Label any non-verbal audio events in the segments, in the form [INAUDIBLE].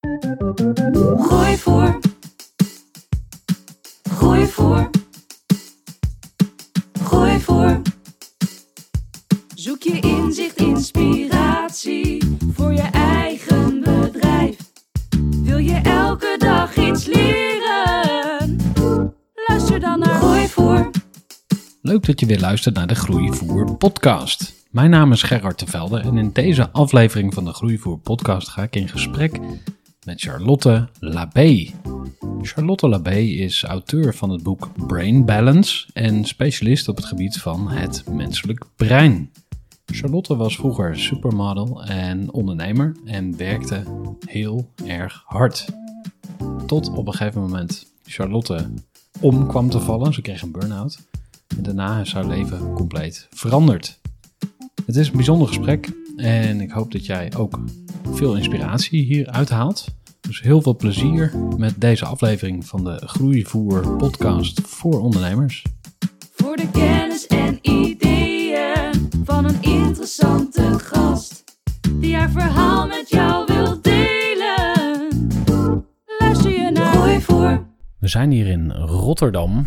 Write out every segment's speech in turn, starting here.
Gooi voor. Gooi voor. Gooi voor. Zoek je inzicht, inspiratie voor je eigen bedrijf. Wil je elke dag iets leren? Luister dan naar Gooi voor. Leuk dat je weer luistert naar de Groeivoer podcast. Mijn naam is Gerard de Velde en in deze aflevering van de Groeivoer podcast ga ik in gesprek met Charlotte Labé. Charlotte Labé is auteur van het boek Brain Balance en specialist op het gebied van het menselijk brein. Charlotte was vroeger supermodel en ondernemer en werkte heel erg hard. Tot op een gegeven moment Charlotte om kwam te vallen. Ze kreeg een burn-out. En daarna is haar leven compleet veranderd. Het is een bijzonder gesprek en ik hoop dat jij ook veel inspiratie hier uithaalt. Dus heel veel plezier met deze aflevering van de Groeivoer podcast voor ondernemers. Voor de kennis en ideeën van een interessante gast. Die haar verhaal met jou wil delen. Luister je naar Gooi voor. We zijn hier in Rotterdam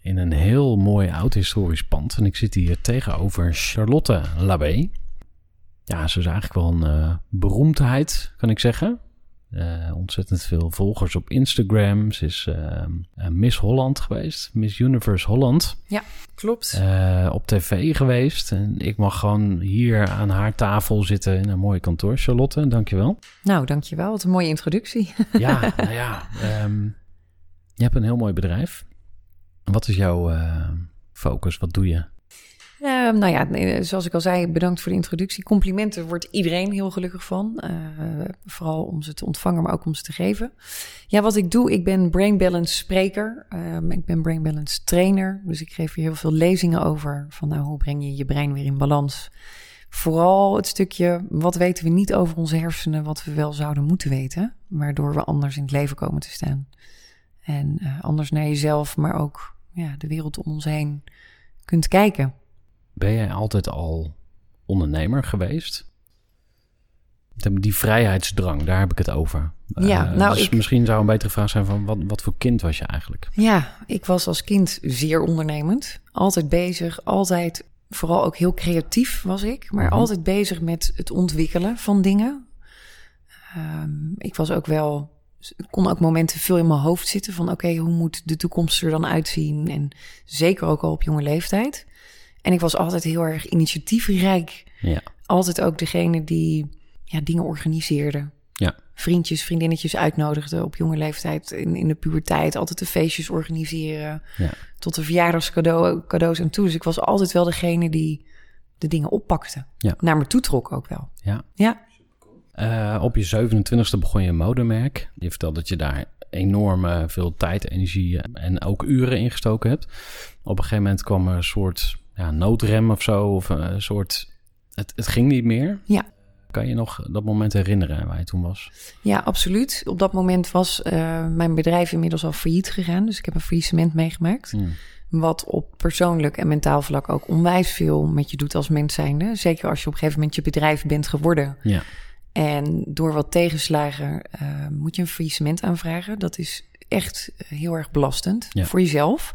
in een heel mooi oud historisch pand. En ik zit hier tegenover Charlotte Labé. Ja, ze is eigenlijk wel een eh, beroemdheid, kan ik zeggen. Eh, ontzettend veel volgers op Instagram. Ze is eh, Miss Holland geweest, Miss Universe Holland. Ja, klopt. Op tv geweest. En ik mag gewoon hier aan haar tafel zitten in een mooi kantoor. Charlotte, dankjewel. Nou, dankjewel. Wat een mooie introductie. [LAUGHS] Ja, nou ja. ehm, je hebt een heel mooi bedrijf. Wat is jouw focus? Wat doe je? Ehm, nou ja, zoals ik al zei, bedankt voor de introductie. Complimenten wordt iedereen heel gelukkig van. Eh, vooral om ze te ontvangen, maar ook om ze te geven. Ja, wat ik doe, ik ben Brain Balance spreker. Ehm, ik ben Brain Balance trainer. Dus ik geef hier heel veel lezingen over. Van nou, hoe breng je je brein weer in balans? Vooral het stukje, wat weten we niet over onze hersenen, wat we wel zouden moeten weten. Waardoor we anders in het leven komen te staan. En eh, anders naar jezelf, maar ook ja, de wereld om ons heen kunt kijken. Ben jij altijd al ondernemer geweest? Die vrijheidsdrang, daar heb ik het over. Ja, Eh, nou, dus ik- misschien zou een betere vraag zijn van wat, wat voor kind was je eigenlijk? Ja, ik was als kind zeer ondernemend. Altijd bezig, altijd, vooral ook heel creatief was ik. Maar Mhm. altijd bezig met het ontwikkelen van dingen. Ehm, ik was ook wel, kon ook momenten veel in mijn hoofd zitten van... oké, hoe moet de toekomst er dan uitzien? En zeker ook al op jonge leeftijd. En ik was altijd heel erg initiatiefrijk. Ja, Altijd ook degene die ja, dingen organiseerde. ja, Vriendjes, vriendinnetjes uitnodigde op jonge leeftijd in, in de puberteit. Altijd de feestjes organiseren ja. tot de verjaardagscadeaus en toe. Dus ik was altijd wel degene die de dingen oppakte. Ja. Naar me toe trok ook wel. ja. Ja, Eh, op je 27e begon je een modemerk. Je vertelt dat je daar enorm veel tijd, energie en ook uren in gestoken hebt. Op een gegeven moment kwam er een soort ja, noodrem of zo. Of een soort. Het, het ging niet meer. Ja. Kan je nog dat moment herinneren waar je toen was? ja absoluut. Op dat moment was eh, mijn bedrijf inmiddels al failliet gegaan. Dus ik heb een faillissement meegemaakt. Hmm. Wat op persoonlijk en mentaal vlak ook onwijs veel met je doet als mens zijnde. Zeker als je op een gegeven moment je bedrijf bent geworden. Ja, En door wat tegenslagen eh, moet je een faillissement aanvragen. Dat is echt heel erg belastend Ja. voor jezelf.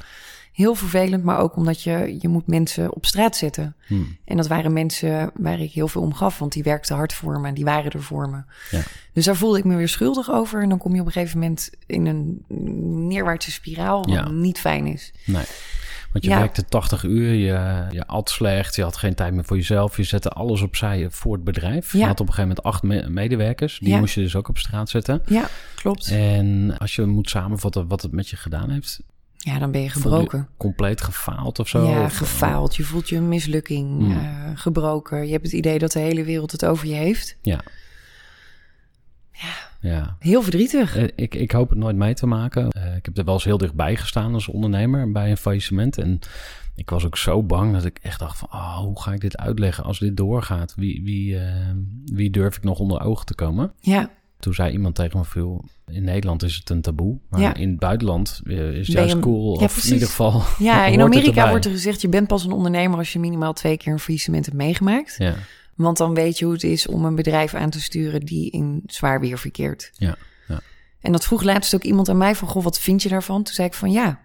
Heel vervelend, maar ook omdat je, je moet mensen op straat zetten. Hmm. En dat waren mensen waar ik heel veel om gaf, want die werkten hard voor me en die waren er voor me. Ja. Dus daar voelde ik me weer schuldig over. En dan kom je op een gegeven moment in een neerwaartse spiraal, wat Ja. niet fijn is. Nee. Want je Ja. werkte 80 uur, je, je at slecht, je had geen tijd meer voor jezelf. Je zette alles opzij voor het bedrijf. Je had op een gegeven moment acht me- medewerkers. Die Ja. moest je dus ook op straat zetten. Ja, klopt. En als je moet samenvatten wat het met je gedaan heeft, Ja, dan ben je gebroken. compleet gefaald of zo? Ja, Of- gefaald. Je voelt je een mislukking, Mm. eh, gebroken. Je hebt het idee dat de hele wereld het over je heeft. Ja. Ja. Heel verdrietig. Eh, Ik, ik hoop het nooit mee te maken. Eh, ik heb er wel eens heel dichtbij gestaan als ondernemer bij een faillissement. En ik was ook zo bang dat ik echt dacht van... Oh, hoe ga ik dit uitleggen als dit doorgaat? Wie, wie, eh, wie durf ik nog onder ogen te komen? Ja, Toen zei iemand tegen me veel... In Nederland is het een taboe. Maar Ja. in het buitenland eh, is het juist cool. Ja, of in ieder geval ja [LAUGHS] in Amerika wordt er gezegd... je bent pas een ondernemer als je minimaal twee keer een faillissement hebt meegemaakt. Ja, Want dan weet je hoe het is om een bedrijf aan te sturen... die in zwaar weer verkeert. ja, ja. En dat vroeg laatst ook iemand aan mij van... goh, wat vind je daarvan? Toen zei ik van ja...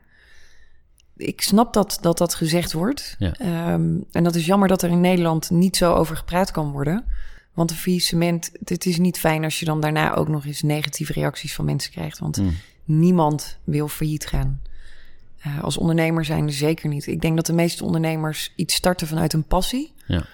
Ik snap dat dat, dat gezegd wordt. Ja. Ehm, en dat is jammer dat er in Nederland niet zo over gepraat kan worden. Want een faillissement, het is niet fijn als je dan daarna ook nog eens negatieve reacties van mensen krijgt. Want Mm. niemand wil failliet gaan. Eh, als ondernemer zijn er zeker niet. Ik denk dat de meeste ondernemers iets starten vanuit een passie. Ja.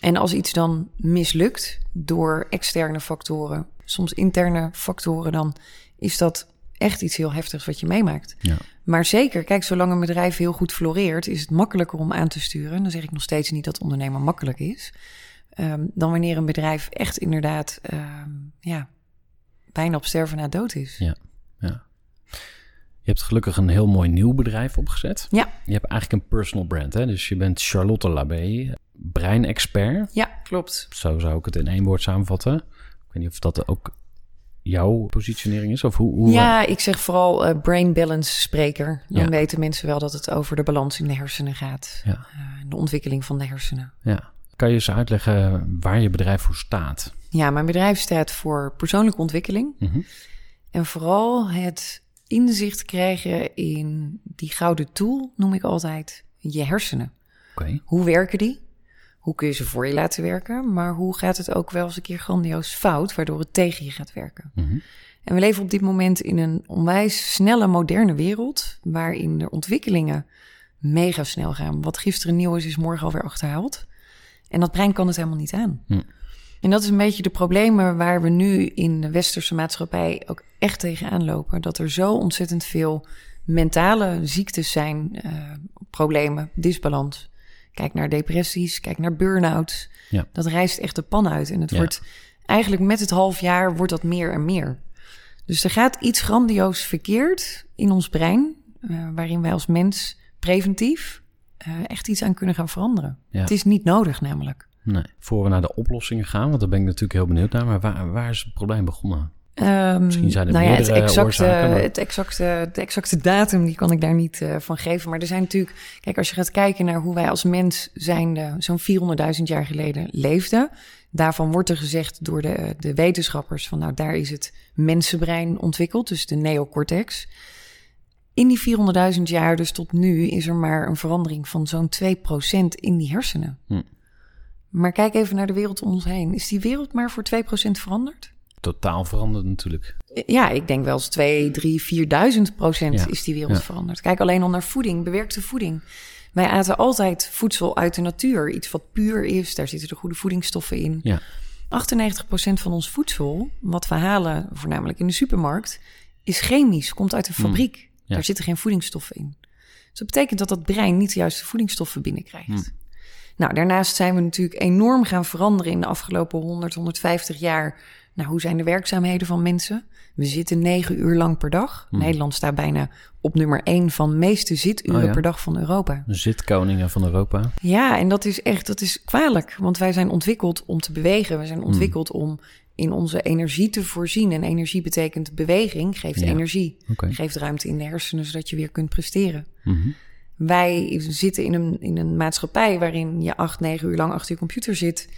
En als iets dan mislukt door externe factoren, soms interne factoren, dan is dat echt iets heel heftigs wat je meemaakt. Ja. Maar zeker, kijk, zolang een bedrijf heel goed floreert, is het makkelijker om aan te sturen. Dan zeg ik nog steeds niet dat ondernemer makkelijk is. Ehm, dan wanneer een bedrijf echt inderdaad ehm, ja, bijna op sterven na dood is. Ja. ja. Je hebt gelukkig een heel mooi nieuw bedrijf opgezet. Ja, Je hebt eigenlijk een personal brand. Hè? Dus je bent Charlotte Labé, breinexpert. ja klopt. Zo zou ik het in één woord samenvatten. Ik weet niet of dat ook jouw positionering is. Of hoe, hoe Ja, ik zeg vooral eh, brain balance spreker. Dan Ja. weten mensen wel dat het over de balans in de hersenen gaat. Ja. Eh, de ontwikkeling van de hersenen. ja. Kan je eens uitleggen waar je bedrijf voor staat? Ja, mijn bedrijf staat voor persoonlijke ontwikkeling. Mhm. En vooral het inzicht krijgen in die gouden tool, noem ik altijd, je hersenen. Oké. Hoe werken die? Hoe kun je ze voor je laten werken? Maar hoe gaat het ook wel eens een keer grandioos fout, waardoor het tegen je gaat werken? Mhm. En we leven op dit moment in een onwijs snelle, moderne wereld, waarin de ontwikkelingen mega snel gaan. Wat gisteren nieuw is, is morgen alweer achterhaald. En dat brein kan het helemaal niet aan. Hm. En dat is een beetje de problemen waar we nu in de westerse maatschappij ook echt tegenaan lopen. Dat er zo ontzettend veel mentale ziektes zijn, eh, problemen, disbalans. Kijk naar depressies, kijk naar burn-outs. Ja. Dat rijst echt de pan uit. En het Ja. wordt eigenlijk met het half jaar wordt dat meer en meer. Dus er gaat iets grandioos verkeerd in ons brein, eh, waarin wij als mens preventief echt iets aan kunnen gaan veranderen. Ja. Het is niet nodig namelijk. Nee. Voor we naar de oplossingen gaan, want daar ben ik natuurlijk heel benieuwd naar. Maar waar, waar is het probleem begonnen? Ehm, Misschien zijn er nou ja, het exacte, oorzaken, maar- het exacte, de exacte datum, die kan ik daar niet eh, van geven. Maar er zijn natuurlijk, kijk, als je gaat kijken naar hoe wij als mens zijnde zo'n 400.000 jaar geleden leefden. Daarvan wordt er gezegd door de, de wetenschappers van nou, daar is het mensenbrein ontwikkeld, dus de neocortex. In die 400.000 jaar, dus tot nu, is er maar een verandering van zo'n 2% in die hersenen. Hm. Maar kijk even naar de wereld om ons heen. Is die wereld maar voor 2% veranderd? Totaal veranderd natuurlijk. Ja, ik denk wel eens 2, 3, 4000 procent Ja, is die wereld ja. veranderd. Kijk alleen al naar voeding, bewerkte voeding. Wij aten altijd voedsel uit de natuur. Iets wat puur is, daar zitten de goede voedingsstoffen in. Ja. 98% van ons voedsel, wat we halen, voornamelijk in de supermarkt, is chemisch, komt uit een fabriek. Hmm. Ja. Daar zitten geen voedingsstoffen in. Dus dat betekent dat dat brein niet de juiste voedingsstoffen binnenkrijgt. Hmm. Nou, daarnaast zijn we natuurlijk enorm gaan veranderen in de afgelopen 100, 150 jaar. Nou, hoe zijn de werkzaamheden van mensen? We zitten negen uur lang per dag. Nederland staat bijna op nummer één van meeste zituren Hmm. Oh ja. per dag van Europa. Zitkoningen van Europa. Ja, en dat is echt, dat is kwalijk. Want wij zijn ontwikkeld om te bewegen. We zijn ontwikkeld om in onze energie te voorzien. En energie betekent beweging, geeft Ja. energie. Oké. Geeft ruimte in de hersenen, zodat je weer kunt presteren. Mhm. Wij zitten in een, in een maatschappij waarin je acht, negen uur lang achter je computer zit.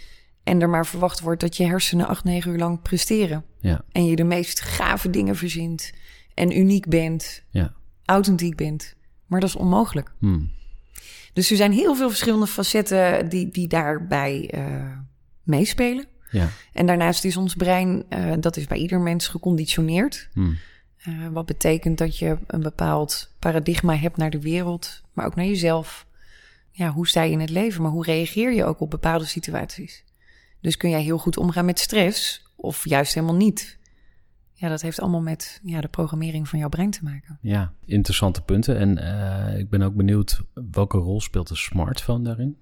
En er maar verwacht wordt dat je hersenen acht, negen uur lang presteren. Ja, En je de meest gave dingen verzint. En uniek bent, ja. authentiek bent. Maar dat is onmogelijk. Hmm. Dus er zijn heel veel verschillende facetten die, die daarbij eh, meespelen. Ja. En daarnaast is ons brein, eh, dat is bij ieder mens geconditioneerd. Hmm. Eh, wat betekent dat je een bepaald paradigma hebt naar de wereld, maar ook naar jezelf. Ja, hoe sta je in het leven, maar hoe reageer je ook op bepaalde situaties? Dus kun jij heel goed omgaan met stress of juist helemaal niet? Ja, dat heeft allemaal met ja, de programmering van jouw brein te maken. Ja, interessante punten. En eh, ik ben ook benieuwd, welke rol speelt de smartphone daarin?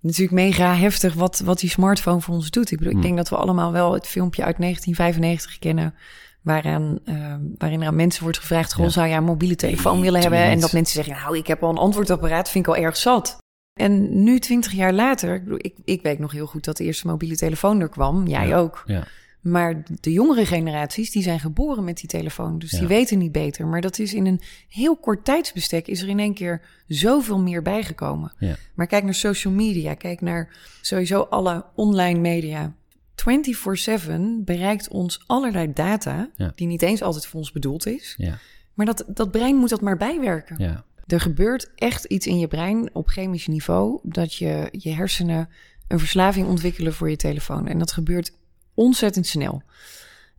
Natuurlijk mega heftig wat, wat die smartphone voor ons doet. Ik bedoel, ik Hmm. denk dat we allemaal wel het filmpje uit 1995 kennen... Waaraan, eh, waarin er aan mensen wordt gevraagd... Goh, Ja. zou jij een mobiele telefoon Nee, willen hebben? En dat mensen zeggen, nou, ik heb al een antwoordapparaat, vind ik al erg zat. En nu, twintig jaar later, ik, bedoel, ik, ik weet nog heel goed dat de eerste mobiele telefoon er kwam. Jij Ja. ook. Ja, Maar de jongere generaties, die zijn geboren met die telefoon. Dus Ja. die weten niet beter. Maar dat is in een heel kort tijdsbestek... is er in één keer zoveel meer bijgekomen. ja, Maar kijk naar social media. Kijk naar sowieso alle online media. 24-7 bereikt ons allerlei data... Ja. die niet eens altijd voor ons bedoeld is. ja, Maar dat, dat brein moet dat maar bijwerken. ja. Er gebeurt echt iets in je brein op chemisch niveau... dat je, je hersenen een verslaving ontwikkelen voor je telefoon. En dat gebeurt ontzettend snel.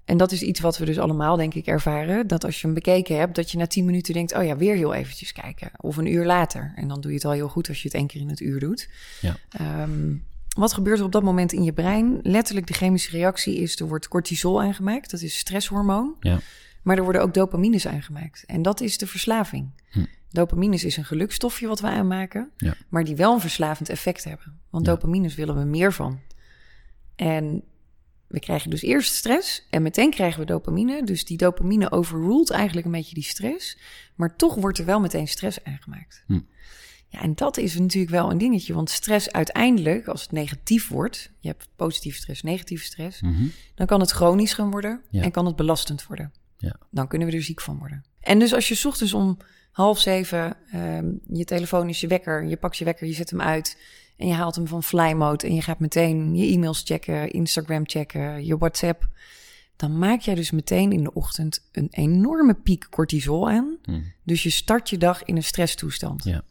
En dat is iets wat we dus allemaal, denk ik, ervaren. Dat als je hem bekeken hebt, dat je na 10 minuten denkt... oh ja, weer heel eventjes kijken. Of een uur later. En dan doe je het al heel goed als je het één keer in het uur doet. Ja. Ehm, wat gebeurt er op dat moment in je brein? Letterlijk de chemische reactie is... er wordt cortisol aangemaakt, dat is stresshormoon. Ja. Maar er worden ook dopamines aangemaakt. En dat is de verslaving. Hm. Dopamines is een gelukstofje wat we aanmaken... Ja. maar die wel een verslavend effect hebben. Want dopamines willen we meer van. En we krijgen dus eerst stress en meteen krijgen we dopamine. Dus die dopamine overruled eigenlijk een beetje die stress. Maar toch wordt er wel meteen stress aangemaakt. Hm. Ja, en dat is natuurlijk wel een dingetje. Want stress uiteindelijk, als het negatief wordt... je hebt positieve stress, negatieve stress... Mhm. dan kan het chronisch gaan worden Ja. en kan het belastend worden. Ja. Dan kunnen we er ziek van worden. En dus als je ochtends om half zeven ehm, je telefoon is je wekker, je pakt je wekker, je zet hem uit en je haalt hem van fly mode en je gaat meteen je e-mails checken, Instagram checken, je WhatsApp, dan maak jij dus meteen in de ochtend een enorme piek cortisol aan. Hm. Dus je start je dag in een stresstoestand. Ja.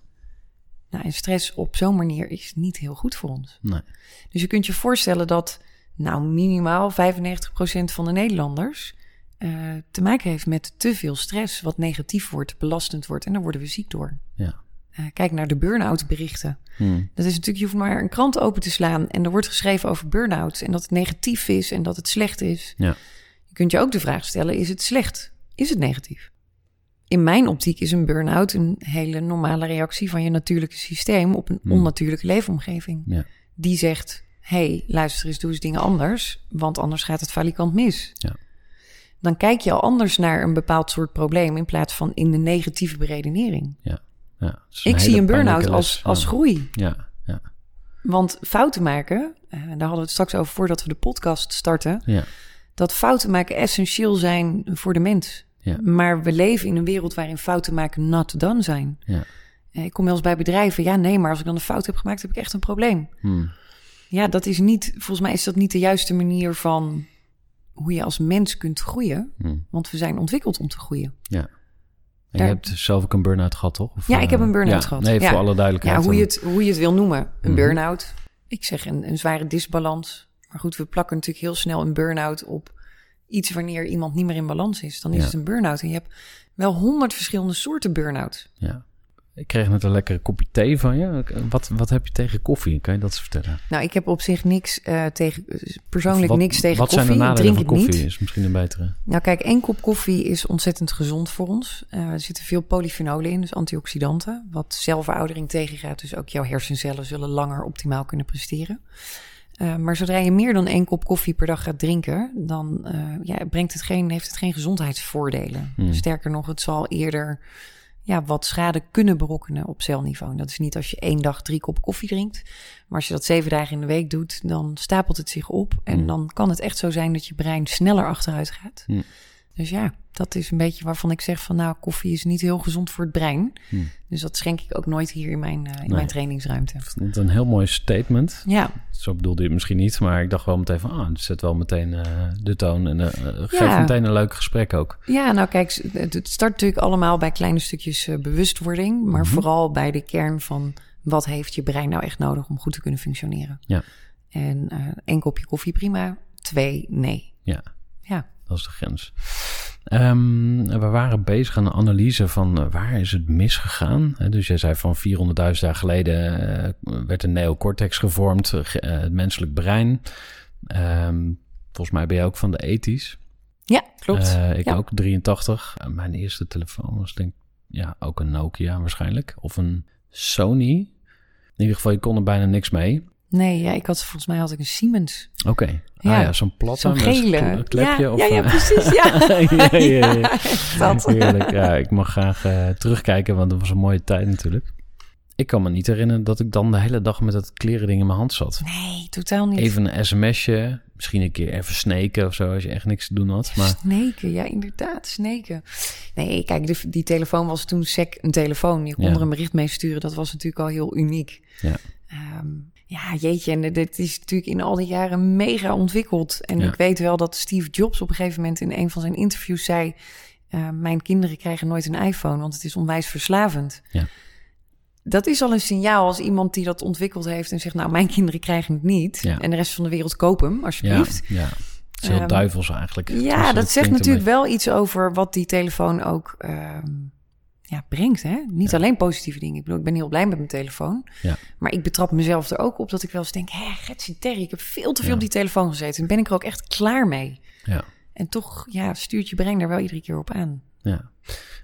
Nou, en stress op zo'n manier is niet heel goed voor ons. Nee. Dus je kunt je voorstellen dat nou minimaal 95% van de Nederlanders eh, te maken heeft met te veel stress, wat negatief wordt, belastend wordt en daar worden we ziek door. Ja. Eh, kijk naar de burn-out berichten. Hm. Dat is natuurlijk, je hoeft maar een krant open te slaan en er wordt geschreven over burn-out en dat het negatief is en dat het slecht is. Ja. Je kunt je ook de vraag stellen, is het slecht? Is het negatief? In mijn optiek is een burn-out een hele normale reactie van je natuurlijke systeem op een Hmm. onnatuurlijke leefomgeving. Ja. Die zegt, hey, luister eens, doe eens dingen anders, want anders gaat het valikant mis. Ja. Dan kijk je al anders naar een bepaald soort probleem in plaats van in de negatieve beredenering. Ja. Is Ik zie een burn-out als, als Ja. groei. Ja, ja, Want fouten maken, eh, daar hadden we het straks over voordat we de podcast starten, ja, dat fouten maken essentieel zijn voor de mens. Ja. Maar we leven in een wereld waarin fouten maken not done zijn. ja. Eh, Ik kom wel eens bij bedrijven, ja nee, maar als ik dan een fout heb gemaakt, heb ik echt een probleem. Hm. Ja, dat is niet, volgens mij is dat niet de juiste manier van hoe je als mens kunt groeien. Hm. Want we zijn ontwikkeld om te groeien. Ja. En Daar- je hebt zelf ook een burn-out gehad, toch? Of, Ja, ik eh, heb een burn-out ja, gehad. Nee, Ja. voor alle duidelijkheid. Ja, hoe je het, hoe je het wil noemen. Een Mhm. burn-out. Ik zeg een, een zware disbalans. Maar goed, we plakken natuurlijk heel snel een burn-out op iets wanneer iemand niet meer in balans is. Dan is Ja. het een burn-out. En je hebt wel honderd verschillende soorten burn-out. Ja. Ik kreeg net een lekkere kopje thee van je. Wat, wat heb je tegen koffie? Kan je dat eens vertellen? Nou, ik heb op zich niks eh, tegen, persoonlijk Wat- niks tegen wat koffie. zijn de nadelen van koffie? niet. Is misschien een betere. Nou, kijk, één kop koffie is ontzettend gezond voor ons. Eh, er zitten veel polyfenolen in, dus antioxidanten. Wat celveroudering tegengaat, dus ook jouw hersencellen zullen langer optimaal kunnen presteren. Eh, maar zodra je meer dan één kop koffie per dag gaat drinken, dan ja, brengt het geen, heeft het geen gezondheidsvoordelen. Hmm. Sterker nog, het zal eerder ja, wat schade kunnen berokkenen op celniveau. En dat is niet als je één dag drie kop koffie drinkt. Maar als je dat zeven dagen in de week doet, dan stapelt het zich op. En Hmm. dan kan het echt zo zijn dat je brein sneller achteruit gaat. Hmm. Dus ja, dat is een beetje waarvan ik zeg van nou, koffie is niet heel gezond voor het brein. Hm. Dus dat schenk ik ook nooit hier in mijn, eh, in Nee. mijn trainingsruimte. Het een heel mooi statement. Ja, Zo bedoelde je het misschien niet, maar ik dacht wel meteen van, ah, het zet wel meteen eh, de toon en eh, geeft Ja. meteen een leuk gesprek ook. ja, nou kijk, het start natuurlijk allemaal bij kleine stukjes bewustwording. Maar Mhm. vooral bij de kern van wat heeft je brein nou echt nodig om goed te kunnen functioneren. Ja. En één kopje koffie prima, twee nee. Ja. Ja. Dat is de grens. Ehm, we waren bezig aan een analyse van eh, waar is het misgegaan. Dus jij zei van 400.000 jaar geleden eh, werd een neocortex gevormd, eh, het menselijk brein. Ehm, volgens mij ben je ook van de ethisch. Ja, klopt. Ik Ja. ook, 83. Eh, mijn eerste telefoon was denk ik, ja, ook een Nokia waarschijnlijk. Of een Sony. In ieder geval, je kon er bijna niks mee. Nee, ja, ik had volgens mij had ik een Siemens. Oké. Ja. Ah ja, zo'n platte. Zo'n een gele. kle- klepje. ja, of, ja, ja, precies. [LAUGHS] Ja, ja, ja, ja. echt [LAUGHS] dat. Heerlijk. Ja, ik mag graag eh, terugkijken, want dat was een mooie tijd natuurlijk. Ik kan me niet herinneren dat ik dan de hele dag met dat kleren ding in mijn hand zat. Nee, totaal niet. Even een sms'je, misschien een keer even sneken of zo, als je echt niks te doen had. Maar Sneken, ja, inderdaad, sneken. Nee, kijk, die telefoon was toen sec een telefoon. Je kon er een bericht mee sturen. Dat was natuurlijk al heel uniek. Ja. Ehm, ja, jeetje, en dit is natuurlijk in al die jaren mega ontwikkeld. En Ja. ik weet wel dat Steve Jobs op een gegeven moment in een van zijn interviews zei... eh, mijn kinderen krijgen nooit een iPhone, want het is onwijs verslavend. Ja. Dat is al een signaal als iemand die dat ontwikkeld heeft en zegt... nou, mijn kinderen krijgen het niet. Ja. En de rest van de wereld koop hem, alsjeblieft. ja, het is heel Ehm, duivels eigenlijk. Ja, Dus dat zegt natuurlijk wel iets over wat die telefoon ook ehm, ja, brengt. Hè? Niet Ja. alleen positieve dingen. Ik bedoel, ik ben heel blij met mijn telefoon. Ja. Maar ik betrap mezelf er ook op dat ik wel eens denk... hé, Getsie Terry, ik heb veel te veel Ja. op die telefoon gezeten. En ben ik er ook echt klaar mee. Ja. En toch ja, stuurt je brein daar wel iedere keer op aan. Ja.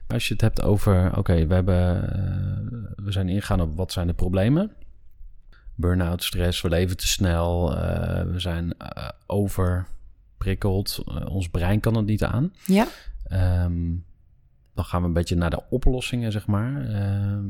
Als je het hebt over, oké, we hebben, eh, we zijn ingegaan op wat zijn de problemen. Burn-out, stress, we leven te snel, eh, we zijn eh, overprikkeld, ons brein kan het niet aan. Ja, Ehm, dan gaan we een beetje naar de oplossingen, zeg maar. Ehm,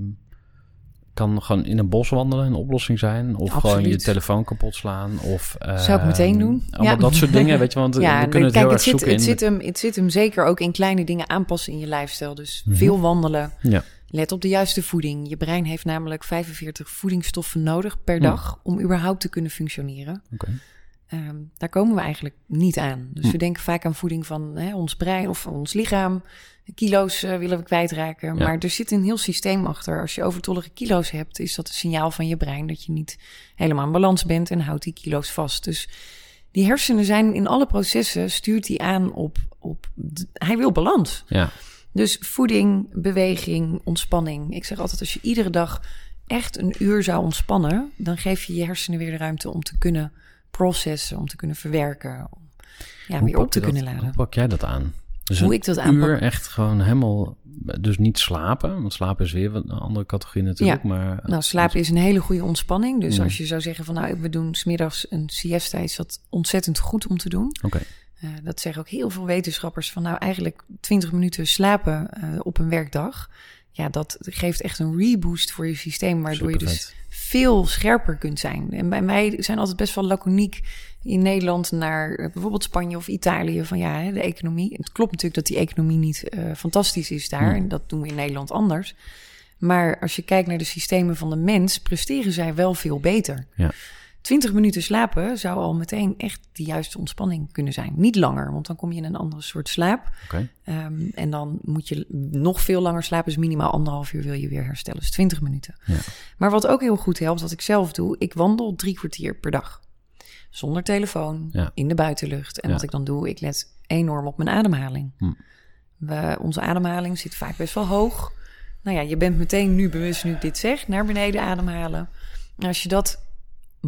kan gewoon in een bos wandelen een oplossing zijn. Of gewoon je telefoon kapot slaan. Of, Zou ik meteen ehm, doen. Allemaal Ja. dat soort dingen, weet je. Want [LAUGHS] ja we kunnen het kijk, heel het erg zit, zoeken het, in... zit hem, het zit hem zeker ook in kleine dingen aanpassen in je lifestyle. Dus Mhm. veel wandelen. Ja. Let op de juiste voeding. Je brein heeft namelijk 45 voedingsstoffen nodig per Hmm. dag om überhaupt te kunnen functioneren. Oké. Ehm, daar komen we eigenlijk niet aan. Dus Hm. we denken vaak aan voeding van hè, ons brein of ons lichaam. Kilo's eh, willen we kwijtraken. Ja. Maar er zit een heel systeem achter. Als je overtollige kilo's hebt, is dat een signaal van je brein dat je niet helemaal in balans bent en houdt die kilo's vast. Dus die hersenen zijn in alle processen, stuurt die aan op, op hij wil balans. Ja. Dus voeding, beweging, ontspanning. Ik zeg altijd, als je iedere dag echt een uur zou ontspannen, dan geef je je hersenen weer de ruimte om te kunnen processen, om te kunnen verwerken, om ja, weer op te dat- kunnen laden. Hoe pak jij dat aan? Dus Hoe ik dat uur aanpak? echt gewoon helemaal... Dus niet slapen, want slapen is weer een andere categorie natuurlijk. Maar, Nou, slapen is een hele goede ontspanning. Dus als je zou zeggen van nou, we doen smiddags een siesta, is dat ontzettend goed om te doen. Oké, Eh, dat zeggen ook heel veel wetenschappers van nou eigenlijk 20 minuten slapen eh, op een werkdag. Ja, dat geeft echt een reboost voor je systeem, waardoor je dus. Veel scherper kunt zijn. En bij mij zijn altijd best wel laconiek in Nederland naar eh, bijvoorbeeld Spanje of Italië van ja, de economie. Het klopt natuurlijk dat die economie niet eh, fantastisch is daar Hmm. en dat doen we in Nederland anders. Maar als je kijkt naar de systemen van de mens, presteren zij wel veel beter. Ja. 20 minuten slapen zou al meteen echt de juiste ontspanning kunnen zijn. Niet langer, want dan kom je in een andere soort slaap. Ehm, en dan moet je nog veel langer slapen. Dus minimaal anderhalf uur wil je weer herstellen. Dus 20 minuten. Ja. Maar wat ook heel goed helpt, wat ik zelf doe, ik wandel drie kwartier per dag. Zonder telefoon, Ja. in de buitenlucht. En Ja. wat ik dan doe, ik let enorm op mijn ademhaling. Hm. We, onze ademhaling zit vaak best wel hoog. Nou ja, je bent meteen nu bewust, nu ik dit zeg, naar beneden ademhalen. En als je dat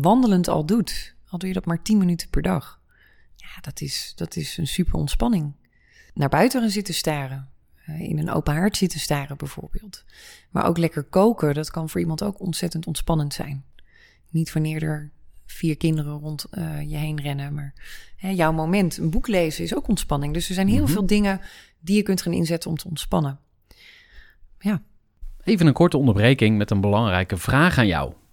wandelend al doet, al doe je dat maar 10 minuten per dag. Ja, dat is, dat is een super ontspanning. Naar buiten gaan zitten staren. Eh, In een open haard zitten staren bijvoorbeeld. Maar ook lekker koken, dat kan voor iemand ook ontzettend ontspannend zijn. Niet wanneer er vier kinderen rond eh, je heen rennen, maar hè, jouw moment. Een boek lezen is ook ontspanning. Dus er zijn heel Mhm. veel dingen die je kunt gaan inzetten om te ontspannen. Ja, Even een korte onderbreking met een belangrijke vraag aan jou.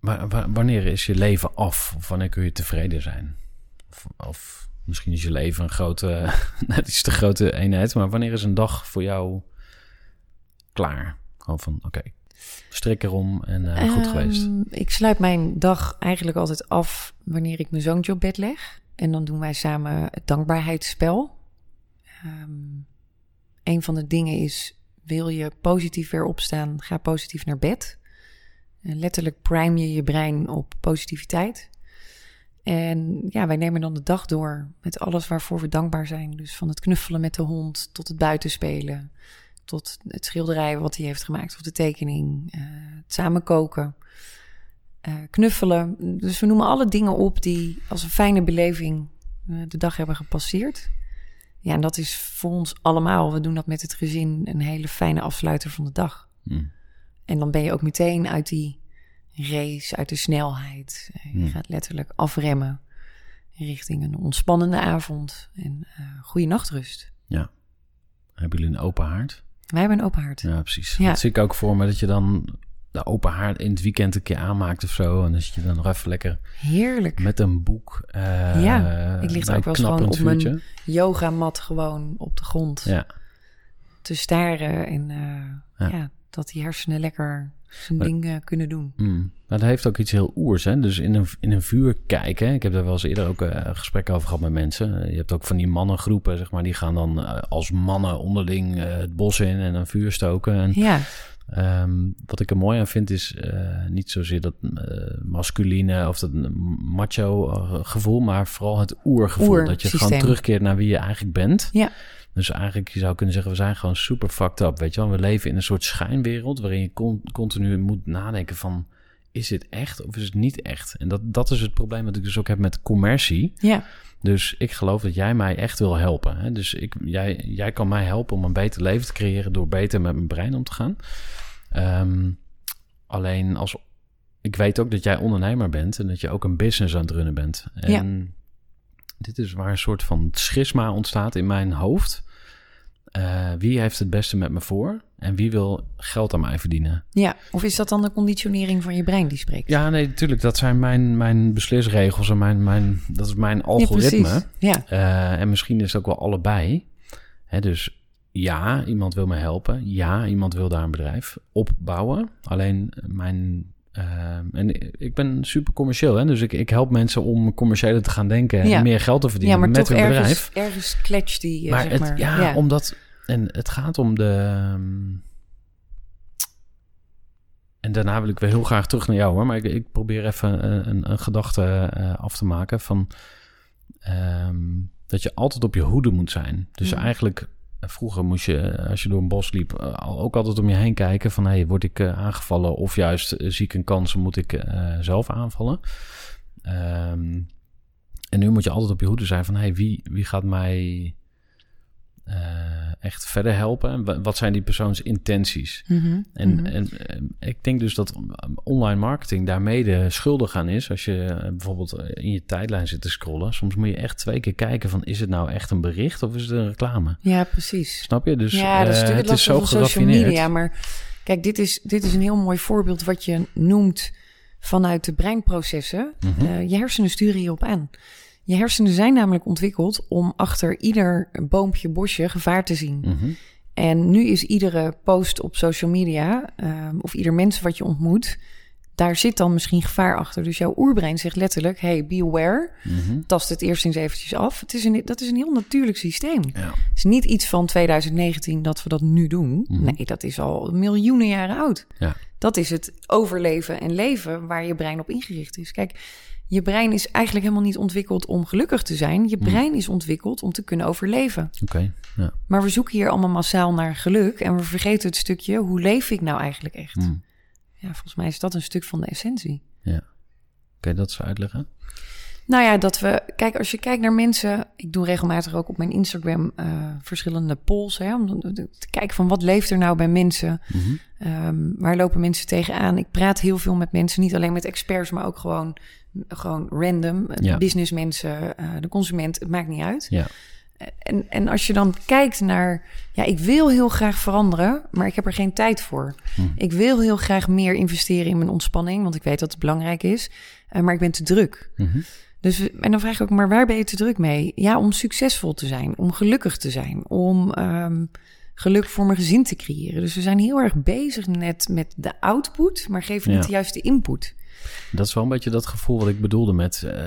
Maar wanneer is je leven af? Of wanneer kun je tevreden zijn? Of, of misschien is je leven een grote, [LAUGHS] net iets te grote eenheid. Maar wanneer is een dag voor jou klaar? Gewoon van, oké, strik erom en uh, goed geweest. Ehm, ik sluit mijn dag eigenlijk altijd af wanneer ik mijn zoontje op bed leg. En dan doen wij samen het dankbaarheidsspel. Um, een van de dingen is, wil je positief weer opstaan, ga positief naar bed. En letterlijk prime je je brein op positiviteit. En ja, wij nemen dan de dag door met alles waarvoor we dankbaar zijn. Dus van het knuffelen met de hond tot het buitenspelen tot het schilderij wat hij heeft gemaakt of de tekening, uh, het samen koken, uh, knuffelen. Dus we noemen alle dingen op die als een fijne beleving de dag hebben gepasseerd. Ja, en dat is voor ons allemaal, we doen dat met het gezin, een hele fijne afsluiter van de dag. Mm. En dan ben je ook meteen uit die race, uit de snelheid. Je Mm. gaat letterlijk afremmen richting een ontspannende avond en goede nachtrust. Ja. Hebben jullie een open haard? Wij hebben een open haard. Ja, precies. Ja. Dat zie ik ook voor me, dat je dan de open haard in het weekend een keer aanmaakt of zo. En dan zit je dan nog even lekker Heerlijk. met een boek. eh, Ja, ik lig ook wel eens een gewoon op mijn vuurtje. yogamat gewoon op de grond Ja, te staren. En eh, Ja. ja. Dat die hersenen lekker zijn Maar- ding eh, kunnen doen. mm. maar dat heeft ook iets heel oers. Hè? Dus in een, in een vuur kijken. Ik heb daar wel eens eerder ook eh, gesprekken over gehad met mensen. Je hebt ook van die mannengroepen, zeg maar. Die gaan dan eh, als mannen onderling het bos in en een vuur stoken. En Ja, Ehm, wat ik er mooi aan vind is niet zozeer dat masculine of dat macho gevoel, maar vooral het oergevoel. dat je gewoon terugkeert naar wie je eigenlijk bent. Ja. Dus eigenlijk, je zou kunnen zeggen, we zijn gewoon super fucked up. Weet je wel, we leven in een soort schijnwereld waarin je con- continu moet nadenken van, is dit echt of is het niet echt? En dat, dat is het probleem dat ik dus ook heb met commercie. ja, Dus ik geloof dat jij mij echt wil helpen. Hè? Dus ik, jij, jij kan mij helpen om een beter leven te creëren door beter met mijn brein om te gaan. Ehm, alleen als ik weet ook dat jij ondernemer bent en dat je ook een business aan het runnen bent. En dit is waar een soort van schisma ontstaat in mijn hoofd. Eh, wie heeft het beste met me voor en wie wil geld aan mij verdienen? ja. Of is dat dan de conditionering van je brein die spreekt? Ja, nee, natuurlijk. Dat zijn mijn, mijn beslisregels en mijn, mijn, dat is mijn algoritme. Ja, Eh, en misschien is het ook wel allebei. Hè, dus ja, iemand wil me helpen. Ja, iemand wil daar een bedrijf opbouwen. Alleen mijn. Eh, en ik ben super commercieel, hè? dus ik, ik help mensen om commerciëler te gaan denken Ja. en meer geld te verdienen ja maar met toch hun ergens, bedrijf. ergens kletst die, eh, Maar, zeg het, maar. ja, omdat. En het gaat om de. ehm, En daarna wil ik weer heel graag terug naar jou hoor. Maar ik, ik probeer even een, een, een gedachte eh, af te maken van. ehm, dat je altijd op je hoede moet zijn. Dus Mm. eigenlijk. Vroeger moest je, als je door een bos liep, eh, ook altijd om je heen kijken van... hey, word ik eh, aangevallen of juist eh, zie ik een kans, moet ik zelf aanvallen? Ehm, en nu moet je altijd op je hoede zijn van... hey, wie, wie gaat mij eh, echt verder helpen? En wa- wat zijn die persoons intenties? Mhm, En, mhm. en eh, ik denk dus dat online marketing daar mede schuldig aan is. Als je eh, bijvoorbeeld in je tijdlijn zit te scrollen. Soms moet je echt twee keer kijken van... is het nou echt een bericht of is het een reclame? ja, precies. Snap je? Dus ja, dat is het is zo van social geraffineerd. media. Maar kijk, dit is, dit is een heel mooi voorbeeld wat je noemt vanuit de breinprocessen. Mhm. Je hersenen sturen hierop aan. Je hersenen zijn namelijk ontwikkeld om achter ieder boompje, bosje gevaar te zien. Mhm. En nu is iedere post op social media, ehm, of ieder mens wat je ontmoet, daar zit dan misschien gevaar achter. Dus jouw oerbrein zegt letterlijk, hey, be aware. Mhm. Tast het eerst eens eventjes af. Het is een, dat is een heel natuurlijk systeem. Ja. Het is niet iets van 2019 dat we dat nu doen. Mhm. Nee, dat is al miljoenen jaren oud. Ja. Dat is het overleven en leven waar je brein op ingericht is. Kijk, je brein is eigenlijk helemaal niet ontwikkeld om gelukkig te zijn. Je Mhm. brein is ontwikkeld om te kunnen overleven. Oké. Ja. Maar we zoeken hier allemaal massaal naar geluk en we vergeten het stukje hoe leef ik nou eigenlijk echt? Mm. Ja, volgens mij is dat een stuk van de essentie. Kun je dat eens uitleggen? Nou ja, dat we. Kijk, als je kijkt naar mensen. Ik doe regelmatig ook op mijn Instagram eh, verschillende polls. Hè, om te kijken van wat leeft er nou bij mensen. Mhm. Ehm, waar lopen mensen tegenaan? Ik praat heel veel met mensen. Niet alleen met experts, maar ook gewoon, gewoon random. Ja. Businessmensen, eh, de consument. Het maakt niet uit. Ja. En, en als je dan kijkt naar. Ja, ik wil heel graag veranderen, maar ik heb er geen tijd voor. Hm. Ik wil heel graag meer investeren in mijn ontspanning, want ik weet dat het belangrijk is. eh, maar ik ben te druk. Mhm. Dus, en dan vraag ik ook, maar waar ben je te druk mee? Ja, om succesvol te zijn, om gelukkig te zijn, om ehm, geluk voor mijn gezin te creëren. Dus we zijn heel erg bezig net met de output, maar geven niet Ja. de juiste input. Dat is wel een beetje dat gevoel wat ik bedoelde met eh,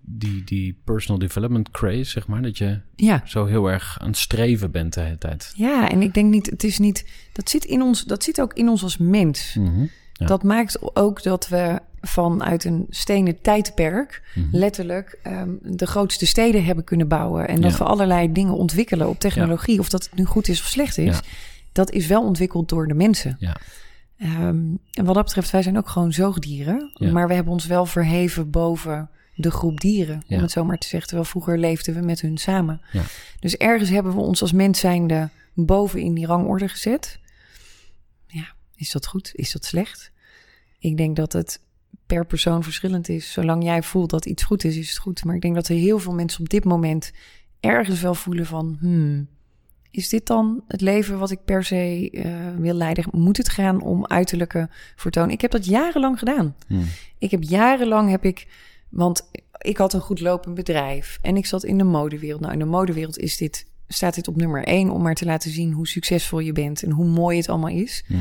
die, die personal development craze, zeg maar. Dat je Ja, zo heel erg aan het streven bent de hele tijd. ja, en ik denk niet, het is niet, dat zit in ons, dat zit ook in ons als mens. Mhm. Ja. Dat maakt ook dat we vanuit een stenen tijdperk Mhm. letterlijk ehm, de grootste steden hebben kunnen bouwen. En dat Ja. we allerlei dingen ontwikkelen op technologie. Of dat het nu goed is of slecht is. Ja. Dat is wel ontwikkeld door de mensen. Ja. Ehm, en wat dat betreft, wij zijn ook gewoon zoogdieren. Maar we hebben ons wel verheven boven de groep dieren. Om het zo maar te zeggen. Terwijl vroeger leefden we met hun samen. Ja. Dus ergens hebben we ons als mens zijnde boven in die rangorde gezet. Ja, is dat goed? Is dat slecht? Ik denk dat het per persoon verschillend is. Zolang jij voelt dat iets goed is, is het goed. Maar ik denk dat er heel veel mensen op dit moment ergens wel voelen van... Hmm, is dit dan het leven wat ik per se eh, wil leiden? Moet het gaan om uiterlijke vertoon? Ik heb dat jarenlang gedaan. Mhm. Ik heb jarenlang heb ik, want ik had een goed lopend bedrijf en ik zat in de modewereld. Nou, in de modewereld is dit, staat dit op nummer één om maar te laten zien hoe succesvol je bent en hoe mooi het allemaal is. Mhm.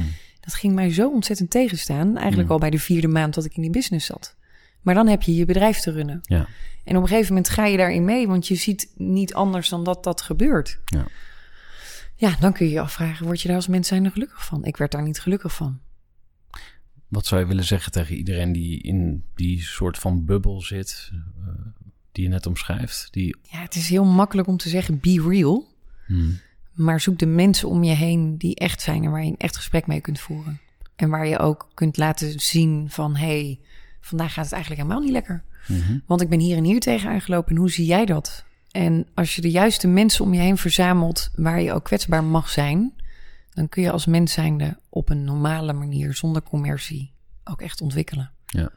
Dat ging mij zo ontzettend tegenstaan, eigenlijk Mm. al bij de vierde maand dat ik in die business zat. Maar dan heb je je bedrijf te runnen. Ja. En op een gegeven moment ga je daarin mee, want je ziet niet anders dan dat dat gebeurt. Ja. Ja, dan kun je je afvragen, word je daar als mens zijn gelukkig van? Ik werd daar niet gelukkig van. Wat zou je willen zeggen tegen iedereen die in die soort van bubbel zit, eh, die je net omschrijft? Die, Ja, het is heel makkelijk om te zeggen, be real. Mhm. Maar zoek de mensen om je heen die echt zijn en waar je een echt gesprek mee kunt voeren. En waar je ook kunt laten zien van, hé, hey, vandaag gaat het eigenlijk helemaal niet lekker. Mhm. Want ik ben hier en hier tegen aangelopen en hoe zie jij dat? En als je de juiste mensen om je heen verzamelt waar je ook kwetsbaar mag zijn, dan kun je als mens zijnde op een normale manier, zonder commercie, ook echt ontwikkelen. Ja.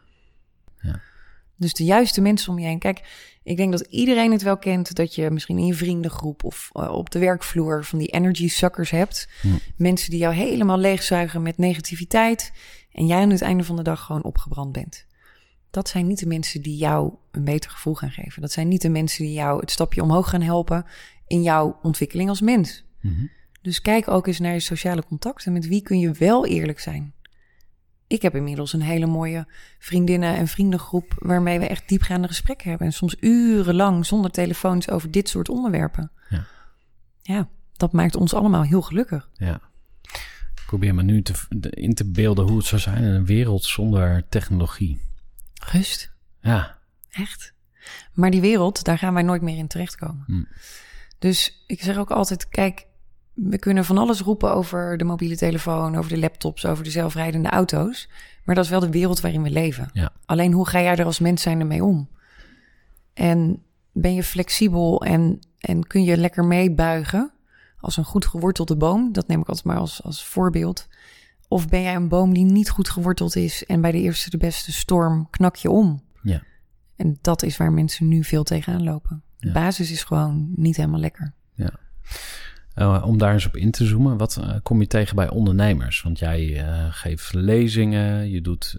Ja. Dus de juiste mensen om je heen. Kijk, ik denk dat iedereen het wel kent dat je misschien in je vriendengroep of eh, op de werkvloer van die energy suckers hebt. Mensen die jou helemaal leegzuigen met negativiteit en jij aan het einde van de dag gewoon opgebrand bent. Dat zijn niet de mensen die jou een beter gevoel gaan geven. Dat zijn niet de mensen die jou het stapje omhoog gaan helpen in jouw ontwikkeling als mens. Mhm. Dus kijk ook eens naar je sociale contacten. Met wie kun je wel eerlijk zijn? Ik heb inmiddels een hele mooie vriendinnen- en vriendengroep... waarmee we echt diepgaande gesprekken hebben. En soms urenlang zonder telefoons over dit soort onderwerpen. Ja. Ja, dat maakt ons allemaal heel gelukkig. Ja. Ik probeer me nu te, in te beelden hoe het zou zijn in een wereld zonder technologie. Rust, Ja. echt. Maar die wereld, daar gaan wij nooit meer in terechtkomen. Hm. Dus ik zeg ook altijd, kijk... We kunnen van alles roepen over de mobiele telefoon, over de laptops, over de zelfrijdende auto's. Maar dat is wel de wereld waarin we leven. Ja. Alleen hoe ga jij er als mens zijn mee om? En ben je flexibel en, en kun je lekker meebuigen als een goed gewortelde boom? Dat neem ik altijd maar als, als voorbeeld. Of ben jij een boom die niet goed geworteld is en bij de eerste de beste storm knak je om? Ja. En dat is waar mensen nu veel tegenaan lopen. De Ja. basis is gewoon niet helemaal lekker. Eh, om daar eens op in te zoomen, wat eh, kom je tegen bij ondernemers? Want jij eh, geeft lezingen, je doet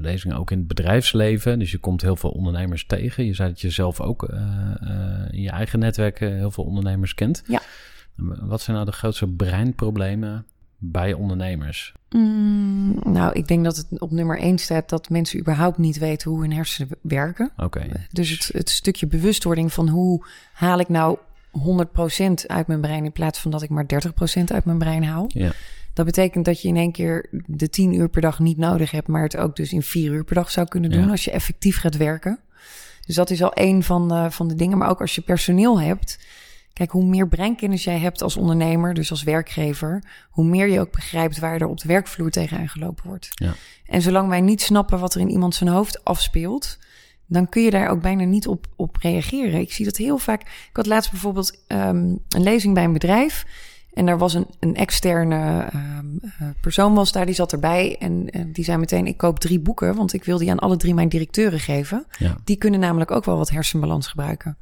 lezingen ook in het bedrijfsleven. Dus je komt heel veel ondernemers tegen. Je zei dat je zelf ook in je eigen netwerk heel veel ondernemers kent. Ja. Wat zijn nou de grootste breinproblemen bij ondernemers? Mm, nou, ik denk dat het op nummer één staat dat mensen überhaupt niet weten hoe hun hersenen werken. Oké. Dus het, het stukje bewustwording van hoe haal ik nou 100% uit mijn brein in plaats van dat ik maar 30% uit mijn brein haal. Ja. Dat betekent dat je in één keer de 10 uur per dag niet nodig hebt, maar het ook dus in 4 uur per dag zou kunnen doen Ja. als je effectief gaat werken. Dus dat is al één van de, van de dingen. Maar ook als je personeel hebt. Kijk, hoe meer breinkennis jij hebt als ondernemer, dus als werkgever, hoe meer je ook begrijpt waar er op de werkvloer tegenaan gelopen wordt. Ja. En zolang wij niet snappen wat er in iemand zijn hoofd afspeelt, dan kun je daar ook bijna niet op, op reageren. Ik zie dat heel vaak. Ik had laatst bijvoorbeeld ehm, een lezing bij een bedrijf. En daar was een, een externe ehm, eh, persoon was daar, die zat erbij. En eh, die zei meteen, ik koop drie boeken, want ik wil die aan alle drie mijn directeuren geven. Ja. Die kunnen namelijk ook wel wat hersenbalans gebruiken.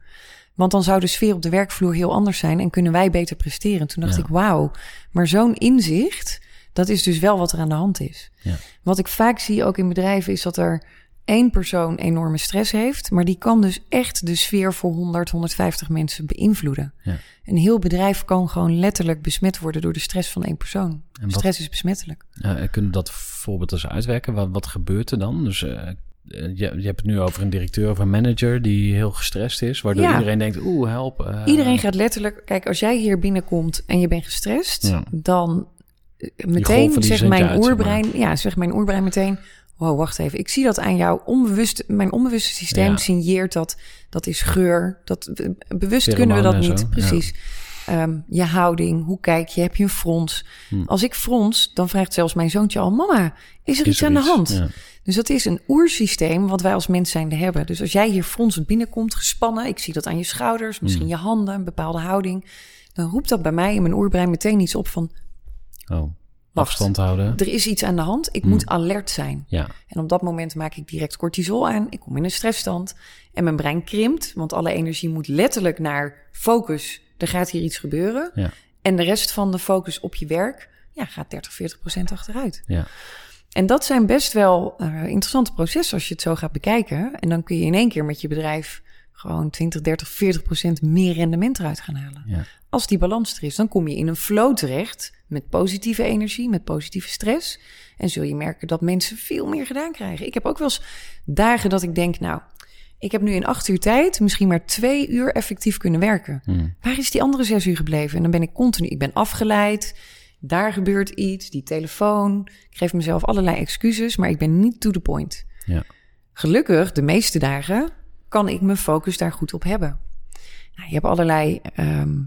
Want dan zou de sfeer op de werkvloer heel anders zijn en kunnen wij beter presteren. Toen dacht Ja. ik, wauw, maar zo'n inzicht, dat is dus wel wat er aan de hand is. Ja. Wat ik vaak zie ook in bedrijven is dat er één persoon enorme stress heeft, maar die kan dus echt de sfeer voor 100, 150 mensen beïnvloeden. Ja. Een heel bedrijf kan gewoon letterlijk besmet worden door de stress van één persoon. En wat- Stress is besmettelijk. Uh, kunnen we dat voorbeeld eens uitwerken? Wat, wat gebeurt er dan? Dus eh, je, je hebt het nu over een directeur of een manager die heel gestrest is, waardoor Ja. iedereen denkt, oeh, help. eh, Iedereen gaat letterlijk, kijk, als jij hier binnenkomt en je bent gestrest, Ja. dan eh, meteen zegt mijn uit, zeg oerbrein, ja, zegt mijn oerbrein meteen, wow, wacht even, ik zie dat aan jou onbewust, mijn onbewuste systeem Ja. signeert dat, dat is geur, dat eh, bewust kunnen we dat niet, zo, precies. Ehm, je houding, hoe kijk je, heb je een frons? Hm. Als ik frons, dan vraagt zelfs mijn zoontje al, mama, is er Is iets er aan de hand? Ja. Dus dat is een oersysteem wat wij als mens zijnde hebben. Dus als jij hier fronsend binnenkomt, gespannen, ik zie dat aan je schouders, misschien je handen, een bepaalde houding, dan roept dat bij mij in mijn oerbrein meteen iets op van Oh, afstand houden. er is iets aan de hand, ik moet alert zijn. Ja, En op dat moment maak ik direct cortisol aan, ik kom in een stressstand en mijn brein krimpt, want alle energie moet letterlijk naar focus, er gaat hier iets gebeuren. ja, En de rest van de focus op je werk, ja, gaat 30, 40 procent achteruit. ja. En dat zijn best wel eh, interessante processen als je het zo gaat bekijken. En dan kun je in één keer met je bedrijf gewoon 20, 30, 40 procent meer rendement eruit gaan halen. ja. Als die balans er is, dan kom je in een flow terecht met positieve energie, met positieve stress. En zul je merken dat mensen veel meer gedaan krijgen. Ik heb ook wel eens dagen dat ik denk, nou, ik heb nu in acht uur tijd misschien maar twee uur effectief kunnen werken. Hmm. Waar is die andere zes uur gebleven? En dan ben ik continu, ik ben afgeleid. Daar gebeurt iets, die telefoon. Ik geef mezelf allerlei excuses, maar ik ben niet to the point. Ja. Gelukkig, de meeste dagen, kan ik mijn focus daar goed op hebben. Nou, je hebt allerlei, ehm,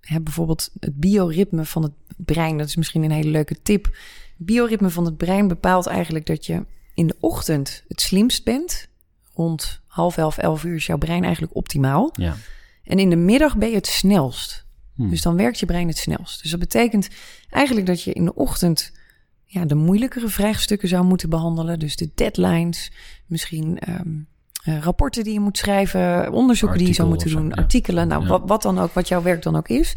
hè, bijvoorbeeld het bioritme van het brein. Dat is misschien een hele leuke tip. Bioritme van het brein bepaalt eigenlijk dat je in de ochtend het slimst bent. Rond half elf, elf uur is jouw brein eigenlijk optimaal. ja. En in de middag ben je het snelst. Hmm. Dus dan werkt je brein het snelst. Dus dat betekent eigenlijk dat je in de ochtend ja, de moeilijkere vraagstukken zou moeten behandelen. Dus de deadlines, misschien ehm, eh, rapporten die je moet schrijven, onderzoeken die je zou moeten doen, artikelen, nou wat, wat dan ook, wat jouw werk dan ook is.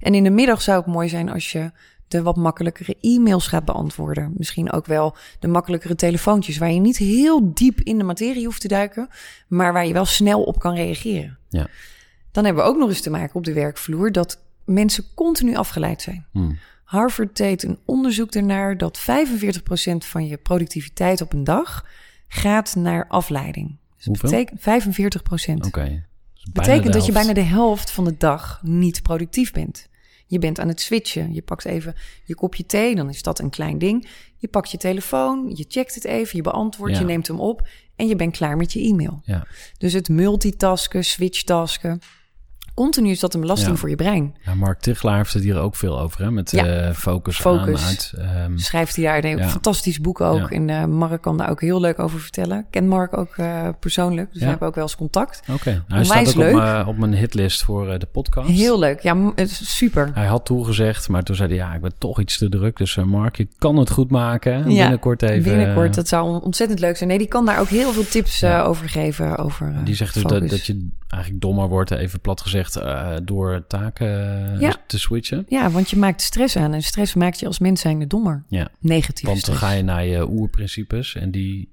En in de middag zou het mooi zijn als je de wat makkelijkere e-mails gaat beantwoorden. Misschien ook wel de makkelijkere telefoontjes, waar je niet heel diep in de materie hoeft te duiken, maar waar je wel snel op kan reageren. Ja. Dan hebben we ook nog eens te maken op de werkvloer dat mensen continu afgeleid zijn. Hmm. Harvard deed een onderzoek ernaar dat 45% van je productiviteit op een dag gaat naar afleiding. Dus dat Hoeveel? betekent 45%. Oké. Dus betekent dat je bijna de helft van de dag niet productief bent. Je bent aan het switchen. Je pakt even je kopje thee, dan is dat een klein ding. Je pakt je telefoon, je checkt het even, je beantwoordt, Ja. je neemt hem op en je bent klaar met je e-mail. Ja. Dus het multitasken, switchtasken. Continu is dat een belasting Ja. voor je brein. ja, Mark Tichelaar heeft het hier ook veel over, hè? Met Ja. eh, focus, Focus. aan, uit. ehm, Schrijft hij daar een Ja. fantastisch boek ook. En eh, Mark kan daar ook heel leuk over vertellen. Ken Mark ook eh, persoonlijk, dus we hebben ook wel eens contact. Oké, hij staat ook leuk. op mijn, op mijn hitlist voor de podcast. Heel leuk. Ja, super. Hij had toegezegd, maar toen zei hij, ja, ik ben toch iets te druk. Dus Mark, je kan het goed maken. Binnenkort even... Binnenkort, dat zou on- ontzettend leuk zijn. Nee, die kan daar ook heel veel tips over geven. Over, die zegt dus dat, dat je eigenlijk dommer wordt, even plat gezegd, eh, door taken eh, Ja. te switchen. Ja, want je maakt stress aan. En stress maakt je als mens zijnde dommer. Ja, Negatief want dan stress. ga je naar je oerprincipes en die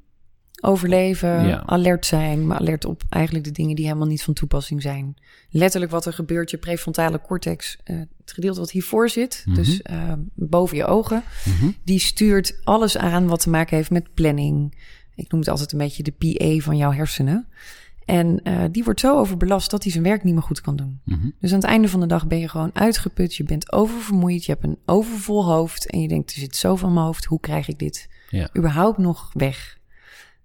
overleven, Ja. alert zijn, maar alert op eigenlijk de dingen die helemaal niet van toepassing zijn. Letterlijk wat er gebeurt, je prefrontale cortex, eh, het gedeelte wat hiervoor zit, Mhm. dus boven je ogen, Mhm. die stuurt alles aan wat te maken heeft met planning. Ik noem het altijd een beetje de PA van jouw hersenen. En eh, die wordt zo overbelast dat hij zijn werk niet meer goed kan doen. Mhm. Dus aan het einde van de dag ben je gewoon uitgeput. Je bent oververmoeid. Je hebt een overvol hoofd. En je denkt, er zit zoveel in mijn hoofd. Hoe krijg ik dit Ja. überhaupt nog weg?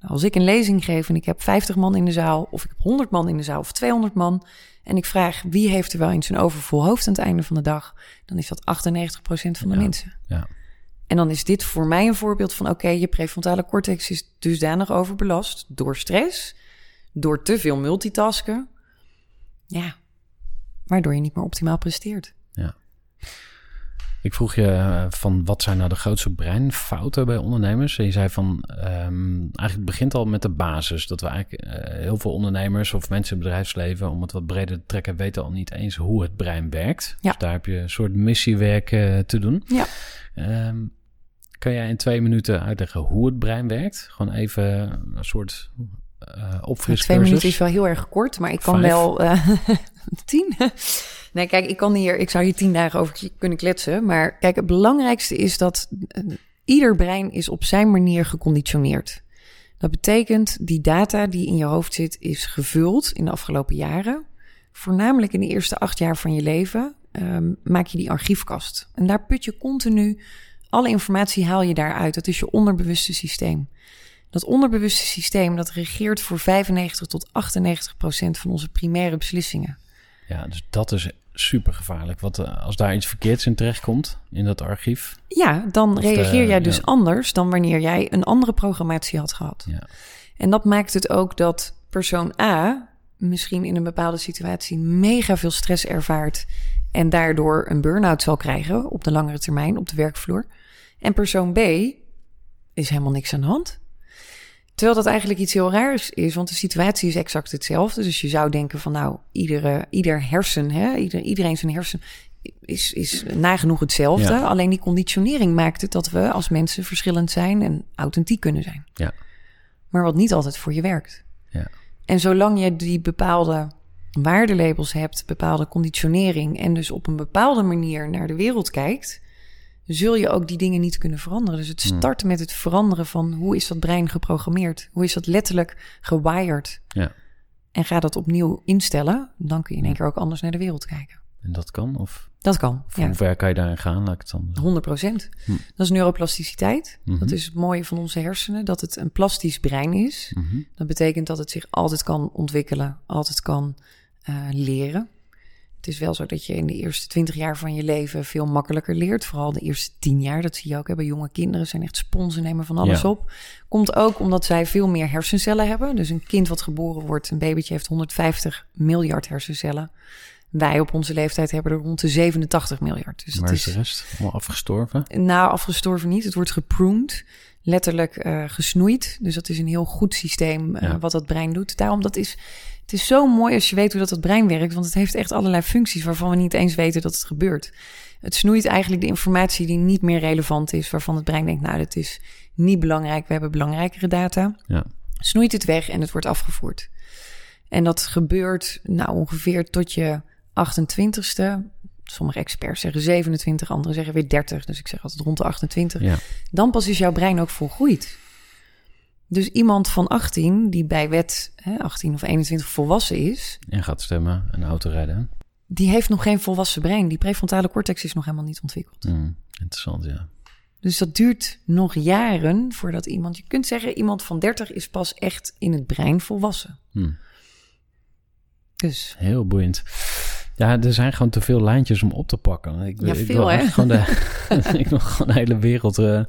Nou, als ik een lezing geef en ik heb 50 man in de zaal... of ik heb 100 man in de zaal of 200 man... en ik vraag wie heeft er wel eens een overvol hoofd aan het einde van de dag... dan is dat 98% van de Ja. mensen. Ja. En dan is dit voor mij een voorbeeld van... oké, je prefrontale cortex is dusdanig overbelast door stress... door te veel multitasken. Ja, waardoor je niet meer optimaal presteert. Ik vroeg je eh, van wat zijn nou de grootste breinfouten bij ondernemers? En je zei van ehm, eigenlijk het begint al met de basis. Dat we eigenlijk eh, heel veel ondernemers of mensen in het bedrijfsleven, om het wat breder te trekken, weten al niet eens hoe het brein werkt. Ja. Dus daar heb je een soort missiewerk eh, te doen. Ja. Ehm, kan jij in twee minuten uitleggen hoe het brein werkt? Gewoon even een soort uh, opfris Twee minuten is wel heel erg kort, maar ik kan Vijf. wel eh, [LAUGHS] tien. [LAUGHS] nee, kijk, ik kan hier, ik zou hier tien dagen over kunnen kletsen. Maar kijk, het belangrijkste is dat eh, ieder brein is op zijn manier geconditioneerd. Dat betekent, die data die in je hoofd zit, is gevuld in de afgelopen jaren. Voornamelijk in de eerste acht jaar van je leven ehm, maak je die archiefkast. En daar put je continu, alle informatie haal je daaruit. Dat is je onderbewuste systeem. Dat onderbewuste systeem dat regeert voor 95 tot 98 procent van onze primaire beslissingen. Ja, dus dat is super gevaarlijk. Want eh, als daar iets verkeerds in terechtkomt, in dat archief. Ja, dan reageer de- jij dus ja. anders dan wanneer jij een andere programmatie had gehad. Ja. En dat maakt het ook dat persoon A misschien in een bepaalde situatie mega veel stress ervaart en daardoor een burn-out zal krijgen op de langere termijn op de werkvloer. En persoon B is helemaal niks aan de hand. Terwijl dat eigenlijk iets heel raars is, want de situatie is exact hetzelfde. Dus je zou denken van nou, iedere, ieder hersen, hè, ieder, iedereen zijn hersen is, is nagenoeg hetzelfde. Ja. Alleen die conditionering maakt het dat we als mensen verschillend zijn en authentiek kunnen zijn. Ja. Maar wat niet altijd voor je werkt. Ja. En zolang je die bepaalde waardelabels hebt, bepaalde conditionering en dus op een bepaalde manier naar de wereld kijkt, zul je ook die dingen niet kunnen veranderen. Dus het Hmm. start met het veranderen van hoe is dat brein geprogrammeerd? Hoe is dat letterlijk gewired? Ja. En ga dat opnieuw instellen, dan kun je in één keer ook anders naar de wereld kijken. En dat kan? Of Dat kan. Ja. hoe ver kan je daarin gaan? Laat ik het dan... 100 procent. Hm. Dat is neuroplasticiteit. Mhm. Dat is het mooie van onze hersenen, dat het een plastisch brein is. Mhm. Dat betekent dat het zich altijd kan ontwikkelen, altijd kan eh, leren. Het is wel zo dat je in de eerste 20 jaar van je leven veel makkelijker leert. Vooral de eerste 10 jaar, dat zie je ook. Bij jonge kinderen zijn echt sponsen, nemen van alles Ja. op. Komt ook omdat zij veel meer hersencellen hebben. Dus een kind wat geboren wordt, een babytje heeft 150 miljard hersencellen. Wij op onze leeftijd hebben er rond de 87 miljard. Dus Waar is de rest? Allemaal afgestorven? nou, afgestorven niet. Het wordt gepruned, letterlijk eh, gesnoeid. Dus dat is een heel goed systeem eh, Ja. wat dat brein doet. Daarom dat is, het is zo mooi als je weet hoe dat het brein werkt. Want het heeft echt allerlei functies waarvan we niet eens weten dat het gebeurt. Het snoeit eigenlijk de informatie die niet meer relevant is. Waarvan het brein denkt, nou, dat is niet belangrijk. We hebben belangrijkere data. Ja. Snoeit het weg en het wordt afgevoerd. En dat gebeurt nou ongeveer tot je 28ste. Sommige experts zeggen 27, anderen zeggen weer 30. Dus ik zeg altijd rond de 28. Ja. Dan pas is jouw brein ook volgroeid. Dus iemand van 18 die bij wet hè, 18 of 21 volwassen is, En gaat stemmen en auto rijden. die heeft nog geen volwassen brein. Die prefrontale cortex is nog helemaal niet ontwikkeld. Hmm, interessant, ja. Dus dat duurt nog jaren voordat iemand, je kunt zeggen, iemand van 30 is pas echt in het brein volwassen. Hmm, Dus heel boeiend. Ja, er zijn gewoon te veel lijntjes om op te pakken. Ik, Ja, ik veel, wil hè? gewoon de, [LAUGHS] [LAUGHS] ik wil gewoon de hele wereld, eh,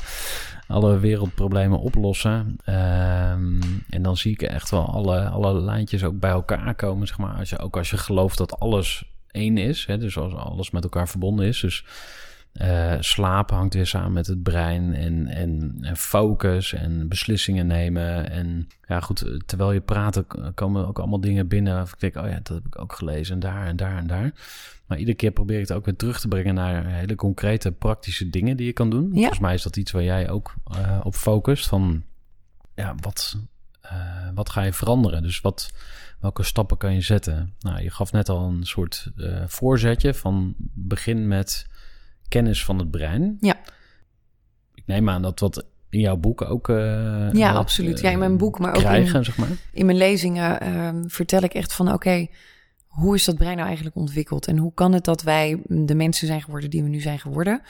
alle wereldproblemen oplossen. Ehm, en dan zie ik echt wel alle, alle lijntjes ook bij elkaar komen, zeg maar. Als je, ook als je gelooft dat alles één is, hè, dus als alles met elkaar verbonden is. Dus eh, slaap hangt weer samen met het brein en, en, en focus en beslissingen nemen. En ja, goed, terwijl je praat komen ook allemaal dingen binnen. Of ik denk, oh ja, dat heb ik ook gelezen en daar en daar en daar. Maar iedere keer probeer ik het ook weer terug te brengen naar hele concrete, praktische dingen die je kan doen. Ja. Volgens mij is dat iets waar jij ook eh, op focust. Van ja, wat eh, wat ga je veranderen? Dus wat, welke stappen kan je zetten? Nou, je gaf net al een soort voorzetje van begin met kennis van het brein. Ja. Ik neem aan dat wat in jouw boek ook. eh, Ja, eh, absoluut. Ja, in mijn boek, maar ook in- zeg maar. In mijn lezingen ehm, vertel ik echt van oké, hoe is dat brein nou eigenlijk ontwikkeld? En hoe kan het dat wij de mensen zijn geworden die we nu zijn geworden?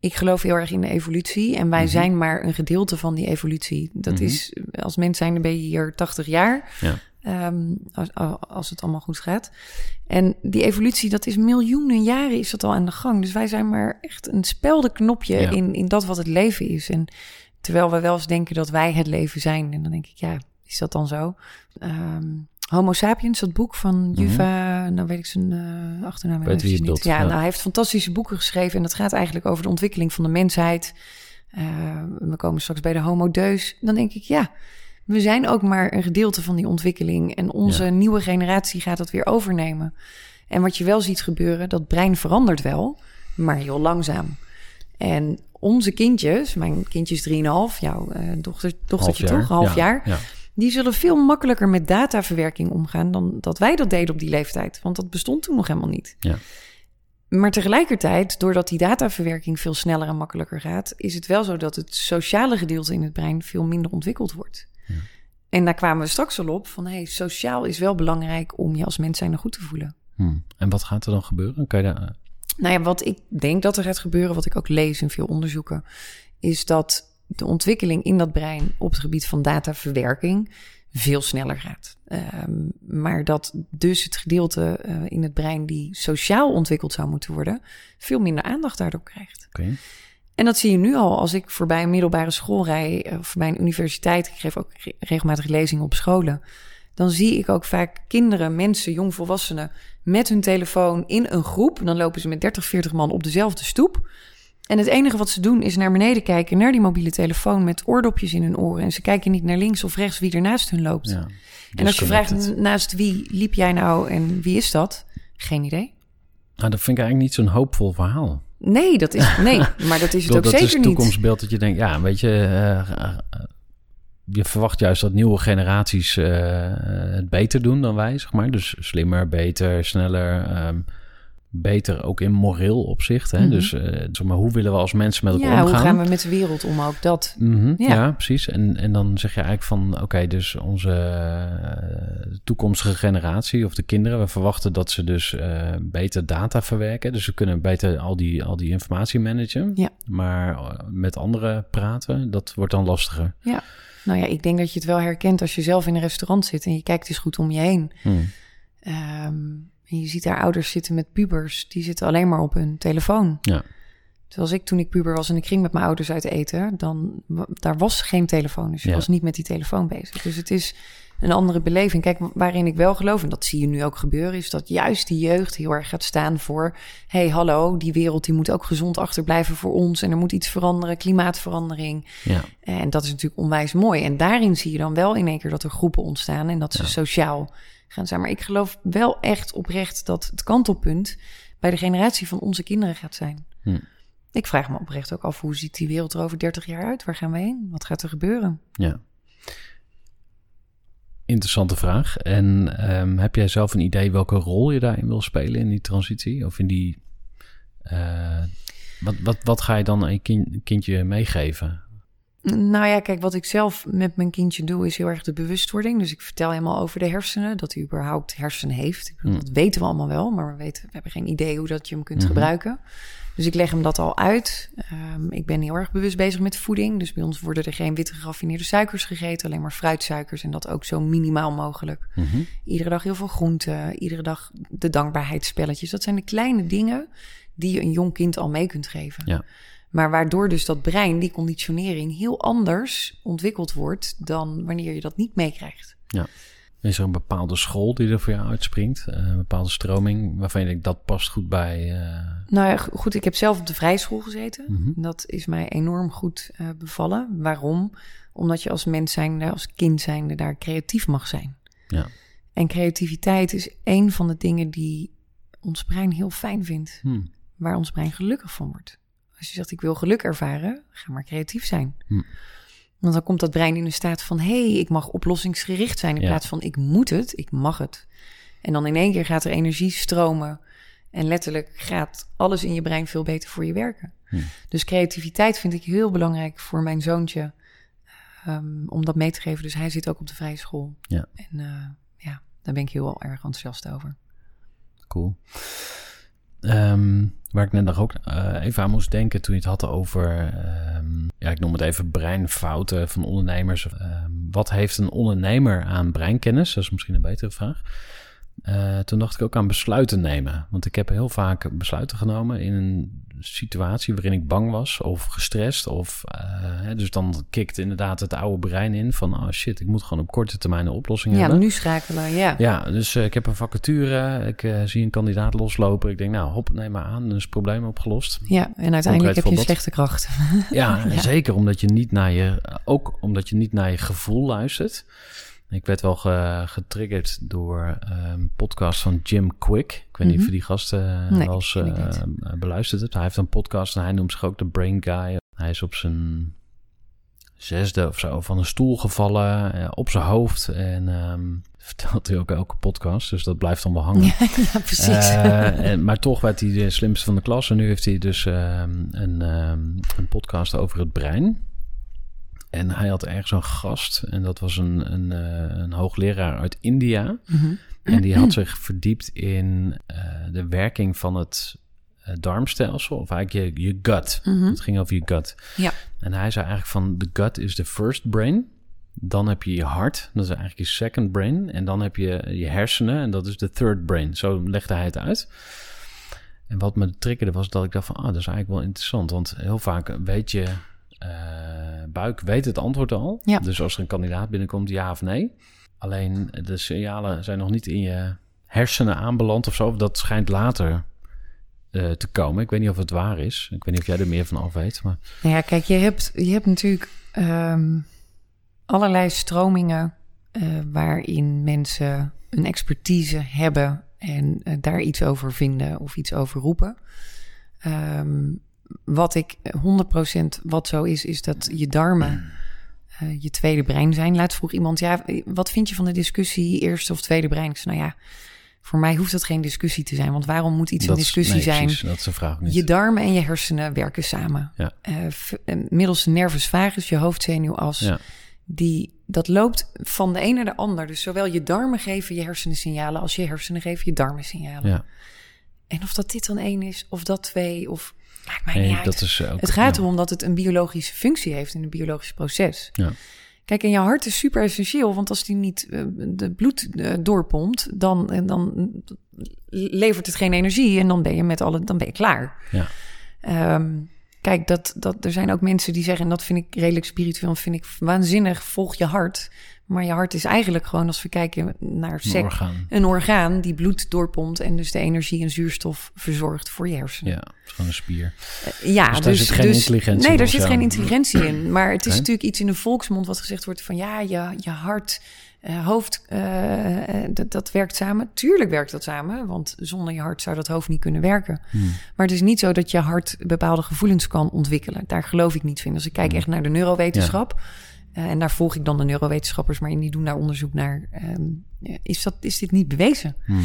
Ik geloof heel erg in de evolutie en wij Mhm. zijn maar een gedeelte van die evolutie. Dat Mhm. is, als mens zijn, dan ben je hier 80 jaar. Ja. Ehm, als, als het allemaal goed gaat. En die evolutie, dat is miljoenen jaren is dat al aan de gang. Dus wij zijn maar echt een speldenknopje Ja. in, in dat wat het leven is. En terwijl we wel eens denken dat wij het leven zijn. En dan denk ik, ja, is dat dan zo? Ehm, Homo sapiens, dat boek van Yuva, nou weet ik zijn eh, achternaam Mhm. Weet wie niet. Ja, ja. Nou, hij heeft fantastische boeken geschreven en dat gaat eigenlijk over de ontwikkeling van de mensheid. Eh, we komen straks bij de Homo Deus. Dan denk ik, ja, we zijn ook maar een gedeelte van die ontwikkeling. En onze Ja. nieuwe generatie gaat dat weer overnemen. En wat je wel ziet gebeuren, dat brein verandert wel, maar heel langzaam. En onze kindjes, mijn kindje is 3,5, jouw eh, dochter, dochtertje toch, half Ja, jaar, Ja. die zullen veel makkelijker met dataverwerking omgaan dan dat wij dat deden op die leeftijd. Want dat bestond toen nog helemaal niet. Ja. Maar tegelijkertijd, doordat die dataverwerking veel sneller en makkelijker gaat, is het wel zo dat het sociale gedeelte in het brein veel minder ontwikkeld wordt. Ja. En daar kwamen we straks al op van, hey, sociaal is wel belangrijk om je als mens zijn goed te voelen. Hm. En wat gaat er dan gebeuren? Kan je daar... Nou ja, wat ik denk dat er gaat gebeuren, wat ik ook lees in veel onderzoeken, is dat de ontwikkeling in dat brein op het gebied van dataverwerking veel sneller gaat. Ehm, maar dat dus het gedeelte eh, in het brein die sociaal ontwikkeld zou moeten worden, veel minder aandacht daardoor krijgt. Oké. En dat zie je nu al als ik voorbij een middelbare school rij, eh, of voorbij een universiteit. Ik geef ook re- regelmatig lezingen op scholen. Dan zie ik ook vaak kinderen, mensen, jongvolwassenen met hun telefoon in een groep. Dan lopen ze met 30, 40 man op dezelfde stoep. En het enige wat ze doen is naar beneden kijken, naar die mobiele telefoon met oordopjes in hun oren. En ze kijken niet naar links of rechts wie er naast hun loopt. Ja. en als je vraagt naast wie liep jij nou en wie is dat? Geen idee. Nou, dat vind ik eigenlijk niet zo'n hoopvol verhaal. Nee, dat is, nee [LAUGHS] maar dat is het Dat, ook dat zeker is het niet. toekomstbeeld dat je denkt, ja, weet je, eh, eh, je verwacht juist dat nieuwe generaties eh, het beter doen dan wij, zeg maar. Dus slimmer, beter, sneller, ehm, beter ook in moreel opzicht. Hè? Mhm. Dus eh, zeg maar, hoe willen we als mensen met elkaar Ja, hoe omgaan? gaan we met de wereld om ook dat? Mhm, ja. Ja. precies. En, en dan zeg je eigenlijk van, oké, dus onze eh, toekomstige generatie of de kinderen, we verwachten dat ze dus eh, beter data verwerken. Dus ze kunnen beter al die, al die informatie managen. Ja. Maar met anderen praten, dat wordt dan lastiger. Nou ja, ik denk dat je het wel herkent als je zelf in een restaurant zit en je kijkt eens goed om je heen. Ehm, en je ziet daar ouders zitten met pubers, die zitten alleen maar op hun telefoon. Ja. Zoals ik toen ik puber was en ik ging met mijn ouders uit eten, dan daar was geen telefoon. Dus je Ja. was niet met die telefoon bezig. Dus het is een andere beleving. Kijk, waarin ik wel geloof, en dat zie je nu ook gebeuren, is dat juist die jeugd heel erg gaat staan voor: hey, hallo, die wereld die moet ook gezond achterblijven voor ons en er moet iets veranderen, klimaatverandering. Ja. En dat is natuurlijk onwijs mooi. En daarin zie je dan wel in één keer dat er groepen ontstaan en dat ze Ja. sociaal gaan zijn. Maar ik geloof wel echt oprecht dat het kantelpunt bij de generatie van onze kinderen gaat zijn. Hm. Ik vraag me oprecht ook af, hoe ziet die wereld er over 30 jaar uit? Waar gaan we heen? Wat gaat er gebeuren? ja. Interessante vraag. En ehm, heb jij zelf een idee welke rol je daarin wil spelen in die transitie? Of in die. eh, wat, wat, wat ga je dan je kind- kindje meegeven? Nou ja, kijk, wat ik zelf met mijn kindje doe, is heel erg de bewustwording. Dus ik vertel helemaal over de hersenen, dat hij überhaupt hersenen heeft. Ik bedoel, Hmm. Dat weten we allemaal wel, maar we, weten, we hebben geen idee hoe dat je hem kunt Mhm. gebruiken. Dus ik leg hem dat al uit. Ehm, ik ben heel erg bewust bezig met voeding. Dus bij ons worden er geen witte geraffineerde suikers gegeten, alleen maar fruitsuikers en dat ook zo minimaal mogelijk. Mhm. Iedere dag heel veel groenten, iedere dag de dankbaarheidsspelletjes. Dat zijn de kleine dingen die je een jong kind al mee kunt geven. Ja. Maar waardoor dus dat brein, die conditionering, heel anders ontwikkeld wordt dan wanneer je dat niet meekrijgt. Is er een bepaalde school die er voor jou uitspringt? Eh, een bepaalde stroming waarvan je denkt dat past goed bij. eh, Nou ja, goed, ik heb zelf op de vrijschool gezeten. mhm. Dat is mij enorm goed eh, bevallen. Waarom? Omdat je als mens zijnde, als kind zijnde, daar creatief mag zijn. Ja. En creativiteit is een van de dingen die ons brein heel fijn vindt. Hm. waar ons brein gelukkig van wordt. Als je zegt, ik wil geluk ervaren, ga maar creatief zijn. Hm. Want dan komt dat brein in een staat van: hé, hey, ik mag oplossingsgericht zijn. In Ja. plaats van: ik moet het, ik mag het. En dan in één keer gaat er energie stromen. En letterlijk gaat alles in je brein veel beter voor je werken. Hm. Dus creativiteit vind ik heel belangrijk voor mijn zoontje. ehm, om dat mee te geven. Dus hij zit ook op de vrije school. Ja. En eh, ja, daar ben ik heel erg enthousiast over. Cool. Ehm, waar ik net nog ook eh, even aan moest denken toen je het had over, ehm, ja, ik noem het even breinfouten van ondernemers. Ehm, wat heeft een ondernemer aan breinkennis? Dat is misschien een betere vraag. Eh, toen dacht ik ook aan besluiten nemen. Want ik heb heel vaak besluiten genomen in een situatie waarin ik bang was of gestrest. Of, eh, hè, dus dan kikt inderdaad het oude brein in van, oh shit, ik moet gewoon op korte termijn een oplossing Ja, hebben. nu schakelen, ja. Ja, dus eh, ik heb een vacature. Ik zie een kandidaat loslopen. Ik denk, nou, hop, neem maar aan. Dan is het probleem opgelost. Ja, en uiteindelijk heb je slechte kracht. Ja, [LAUGHS] Ja. zeker omdat je niet naar je... Ook omdat je niet naar je gevoel luistert. Ik werd wel ge- getriggerd door een podcast van Jim Quick. Ik weet niet of je die gast eh, Nee, wel eens ken ik eh, beluisterd hebt. Hij heeft een podcast en hij noemt zich ook de Brain Guy. Hij is op zijn zesde of zo van een stoel gevallen, eh, op zijn hoofd. En ehm, [LAUGHS] vertelt hij ook elke podcast, dus dat blijft dan wel hangen. Ja, [LAUGHS] ja, precies. Eh, en, maar toch werd hij de slimste van de klas. En nu heeft hij dus ehm, een, ehm, een podcast over het brein. En hij had ergens een gast. En dat was een, een, eh, een hoogleraar uit India. Mhm. En die had zich verdiept in eh, de werking van het eh, darmstelsel. Of eigenlijk je, je gut. Mhm. Het ging over je gut. Ja. En hij zei eigenlijk van... de gut is de first brain. Dan heb je je hart. Dat is eigenlijk je second brain. En dan heb je je hersenen. En dat is de third brain. Zo legde hij het uit. En wat me triggerde was dat ik dacht van... ah, dat is eigenlijk wel interessant. Want heel vaak weet je... eh, buik weet het antwoord al. Ja. Dus als er een kandidaat binnenkomt, ja of nee. Alleen de signalen zijn nog niet in je hersenen aanbeland of zo. Of dat schijnt later eh, te komen. Ik weet niet of het waar is. Ik weet niet of jij er meer van af weet. Maar Nou ja, kijk, je hebt, je hebt natuurlijk ehm, allerlei stromingen eh, waarin mensen een expertise hebben en eh, daar iets over vinden of iets over roepen. Ehm, wat ik 100% wat zo is, is dat je darmen eh, je tweede brein zijn. Laat vroeg iemand, ja, wat vind je van de discussie eerste of tweede brein? Ik zei, nou ja, voor mij hoeft dat geen discussie te zijn, want waarom moet iets dat een is- discussie nee, zijn? Precies, dat is de vraag niet. Je darmen en je hersenen werken samen. Ja. Eh, eh, middels de nervus vagus, je hoofdzenuwas, Ja. die, dat loopt van de een naar de ander. Dus zowel je darmen geven je hersenen signalen als je hersenen geven je darmen signalen. ja. En of dat dit dan één is, of dat twee, of maakt mij Nee, niet uit. dat is eh, ook, Het gaat erom dat het een biologische functie heeft in een biologisch proces. Ja. Kijk, en je hart is super essentieel, want als die niet eh, de bloed eh, doorpompt, dan, dan levert het geen energie en dan ben je met alle, dan ben je klaar. Ja. Ehm, kijk, dat, dat, er zijn ook mensen die zeggen, en dat vind ik redelijk spiritueel, vind ik waanzinnig, volg je hart. Maar je hart is eigenlijk gewoon, als we kijken naar Een sec, orgaan. een orgaan die bloed doorpompt en dus de energie en zuurstof verzorgt voor je hersenen. Ja, het is gewoon een spier. Ja, Dus dus, zit geen intelligentie Nee, daar zit zo. geen intelligentie in. Maar het is natuurlijk iets in de volksmond wat gezegd wordt van ja, je, je hart, eh, hoofd, eh, eh, dat, dat werkt samen. Tuurlijk werkt dat samen, want zonder je hart zou dat hoofd niet kunnen werken. Hmm. Maar het is niet zo dat je hart bepaalde gevoelens kan ontwikkelen. Daar geloof ik niet van. Als ik kijk Hmm. echt naar de neurowetenschap. en daar volg ik dan de neurowetenschappers, maar die doen daar onderzoek naar. ehm, is, dat, is dit niet bewezen? Hmm.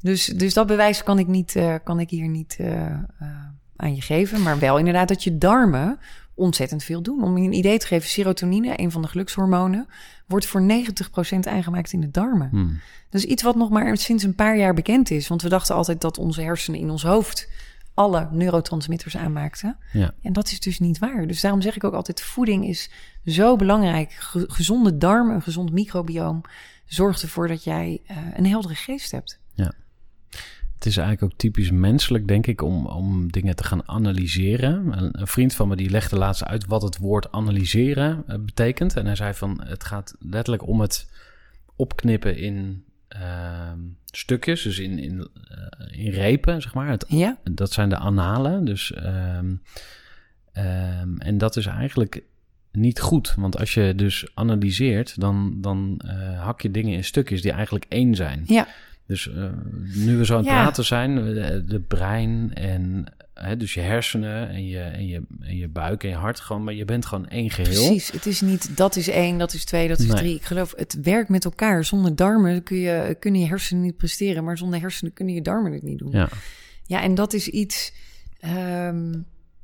Dus, dus dat bewijs kan ik, niet, kan ik hier niet aan je geven. Maar wel inderdaad dat je darmen ontzettend veel doen. Om je een idee te geven, serotonine, een van de gelukshormonen, wordt voor 90% aangemaakt in de darmen. Hmm. Is iets wat nog maar sinds een paar jaar bekend is. Want we dachten altijd dat onze hersenen in ons hoofd alle neurotransmitters aanmaakten. Ja. En dat is dus niet waar. Dus daarom zeg ik ook altijd, voeding is zo belangrijk. Ge- gezonde darmen, een gezond microbioom, zorgt ervoor dat jij eh, een heldere geest hebt. Het is eigenlijk ook typisch menselijk, denk ik, om, om dingen te gaan analyseren. Een, een vriend van me die legde laatst uit wat het woord analyseren eh, betekent. En hij zei van, het gaat letterlijk om het opknippen in ehm, stukjes, dus in, in, eh, in repen, zeg maar. Het Ja? dat zijn de analen. Dus, ehm, ehm, en dat is eigenlijk niet goed. Want als je dus analyseert, dan, dan eh, hak je dingen in stukjes die eigenlijk één zijn. Ja. Dus eh, nu we zo aan het Ja. praten zijn, de, de brein en hè, dus je hersenen en je, en, je, en je buik en je hart, gewoon, maar je bent gewoon één geheel. Precies, het is niet dat is één, dat is twee, dat is Nee. drie. Ik geloof, het werkt met elkaar. Zonder darmen kun je, kunnen je hersenen niet presteren, maar zonder hersenen kunnen je darmen het niet doen. Ja, Ja, en dat is iets. ehm,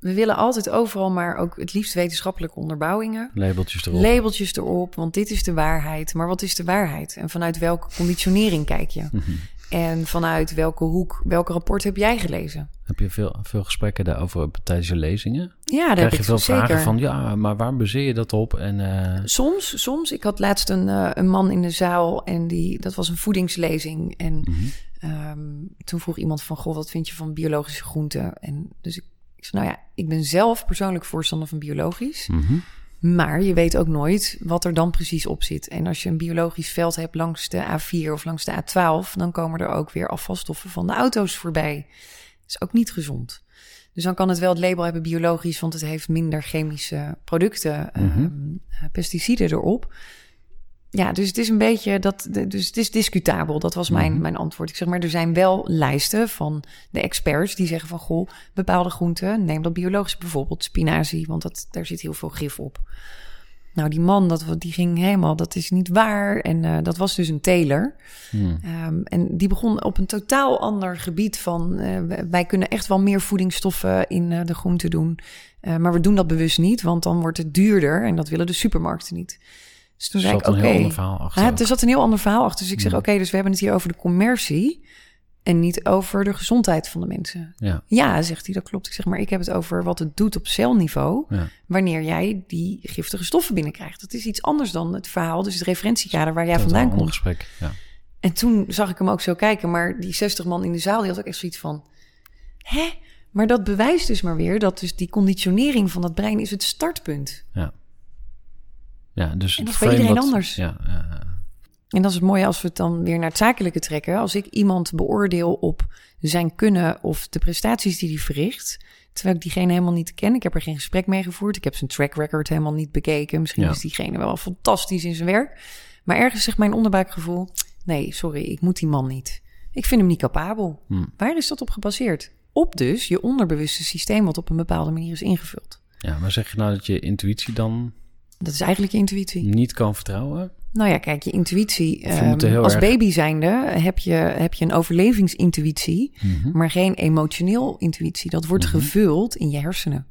we willen altijd overal, maar ook het liefst wetenschappelijke onderbouwingen. labeltjes erop. Labeltjes erop, want dit is de waarheid. Maar wat is de waarheid? En vanuit welke conditionering kijk je? Mhm. En vanuit welke hoek, welk rapport heb jij gelezen? Heb je veel, veel gesprekken daarover tijdens je lezingen? Ja, daar Krijg heb je ik veel zeker. vragen van, ja, maar waar baseer je dat op? En eh, Soms, soms. Ik had laatst een, eh, een man in de zaal en die, dat was een voedingslezing. En mhm. ehm, toen vroeg iemand van, goh, wat vind je van biologische groenten? En dus ik, ik zei, nou ja, ik ben zelf persoonlijk voorstander van biologisch. Mhm. Maar je weet ook nooit wat er dan precies op zit. En als je een biologisch veld hebt langs de A4 of langs de A12, dan komen er ook weer afvalstoffen van de auto's voorbij. Dat is ook niet gezond. Dus dan kan het wel het label hebben biologisch, want het heeft minder chemische producten, Mhm. ehm, eh, pesticiden erop. Ja, dus het is een beetje dat. Dus het is discutabel. Dat was mijn, Mhm. mijn antwoord. Ik zeg maar, er zijn wel lijsten van de experts die zeggen van goh, bepaalde groenten, neem dat biologisch bijvoorbeeld spinazie, want dat, daar zit heel veel gif op. Nou, die man, dat, die ging helemaal, dat is niet waar. En eh, dat was dus een teler. Hmm. Ehm, en die begon op een totaal ander gebied van... eh, wij- kunnen echt wel meer voedingsstoffen in eh, de groente doen. Maar we doen dat bewust niet, want dan wordt het duurder. En dat willen de supermarkten niet. Dus toen Er zei ik, oké... een heel ander verhaal achter. Ja, er zat een heel ander verhaal achter. Dus ik zeg, Hmm. oké, dus we hebben het hier over de commercie... en niet over de gezondheid van de mensen. Ja, Ja, zegt hij, dat klopt. Ik zeg, maar ik heb het over wat het doet op celniveau ja. wanneer jij die giftige stoffen binnenkrijgt. Dat is iets anders dan het verhaal, dus het referentiekader waar jij vandaan komt. gesprek. Ja. En toen zag ik hem ook zo kijken, maar die 60 man in de zaal, die had ook echt zoiets van, hè? Maar dat bewijst dus maar weer dat dus die conditionering van dat brein is het startpunt. Ja. Ja, dus En dat is frame iedereen wat- anders. Ja, En dat is het mooie als we het dan weer naar het zakelijke trekken. Als ik iemand beoordeel op zijn kunnen of de prestaties die hij verricht, terwijl ik diegene helemaal niet ken. Ik heb er geen gesprek mee gevoerd. Ik heb zijn track record helemaal niet bekeken. Misschien Ja. is diegene wel fantastisch in zijn werk. Maar ergens zegt mijn onderbuikgevoel, nee, sorry, ik moet die man niet. Ik vind hem niet capabel. Hmm. Waar is dat op gebaseerd? Op dus je onderbewuste systeem wat op een bepaalde manier is ingevuld. ja, maar zeg je nou dat je intuïtie dan Dat is eigenlijk je intuïtie. niet kan vertrouwen? Nou ja, kijk, je intuïtie. We ehm, als erg- baby zijnde heb je, heb je een overlevingsintuïtie, Mhm. maar geen emotioneel intuïtie. Dat wordt Mhm. gevuld in je hersenen.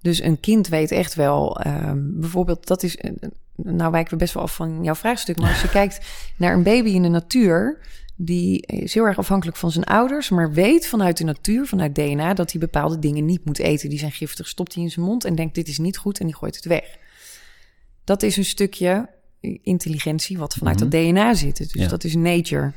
Dus een kind weet echt wel, ehm, bijvoorbeeld, dat is. eh, Nou wijken we best wel af van jouw vraagstuk. Maar als je [LAUGHS] kijkt naar een baby in de natuur. Die is heel erg afhankelijk van zijn ouders. Maar weet vanuit de natuur, vanuit DNA. dat hij bepaalde dingen niet moet eten. Die zijn giftig. Stopt hij in zijn mond en denkt: dit is niet goed. En die gooit het weg. Dat is een stukje intelligentie. wat vanuit Mhm. dat DNA zit. Dus Ja. dat is nature.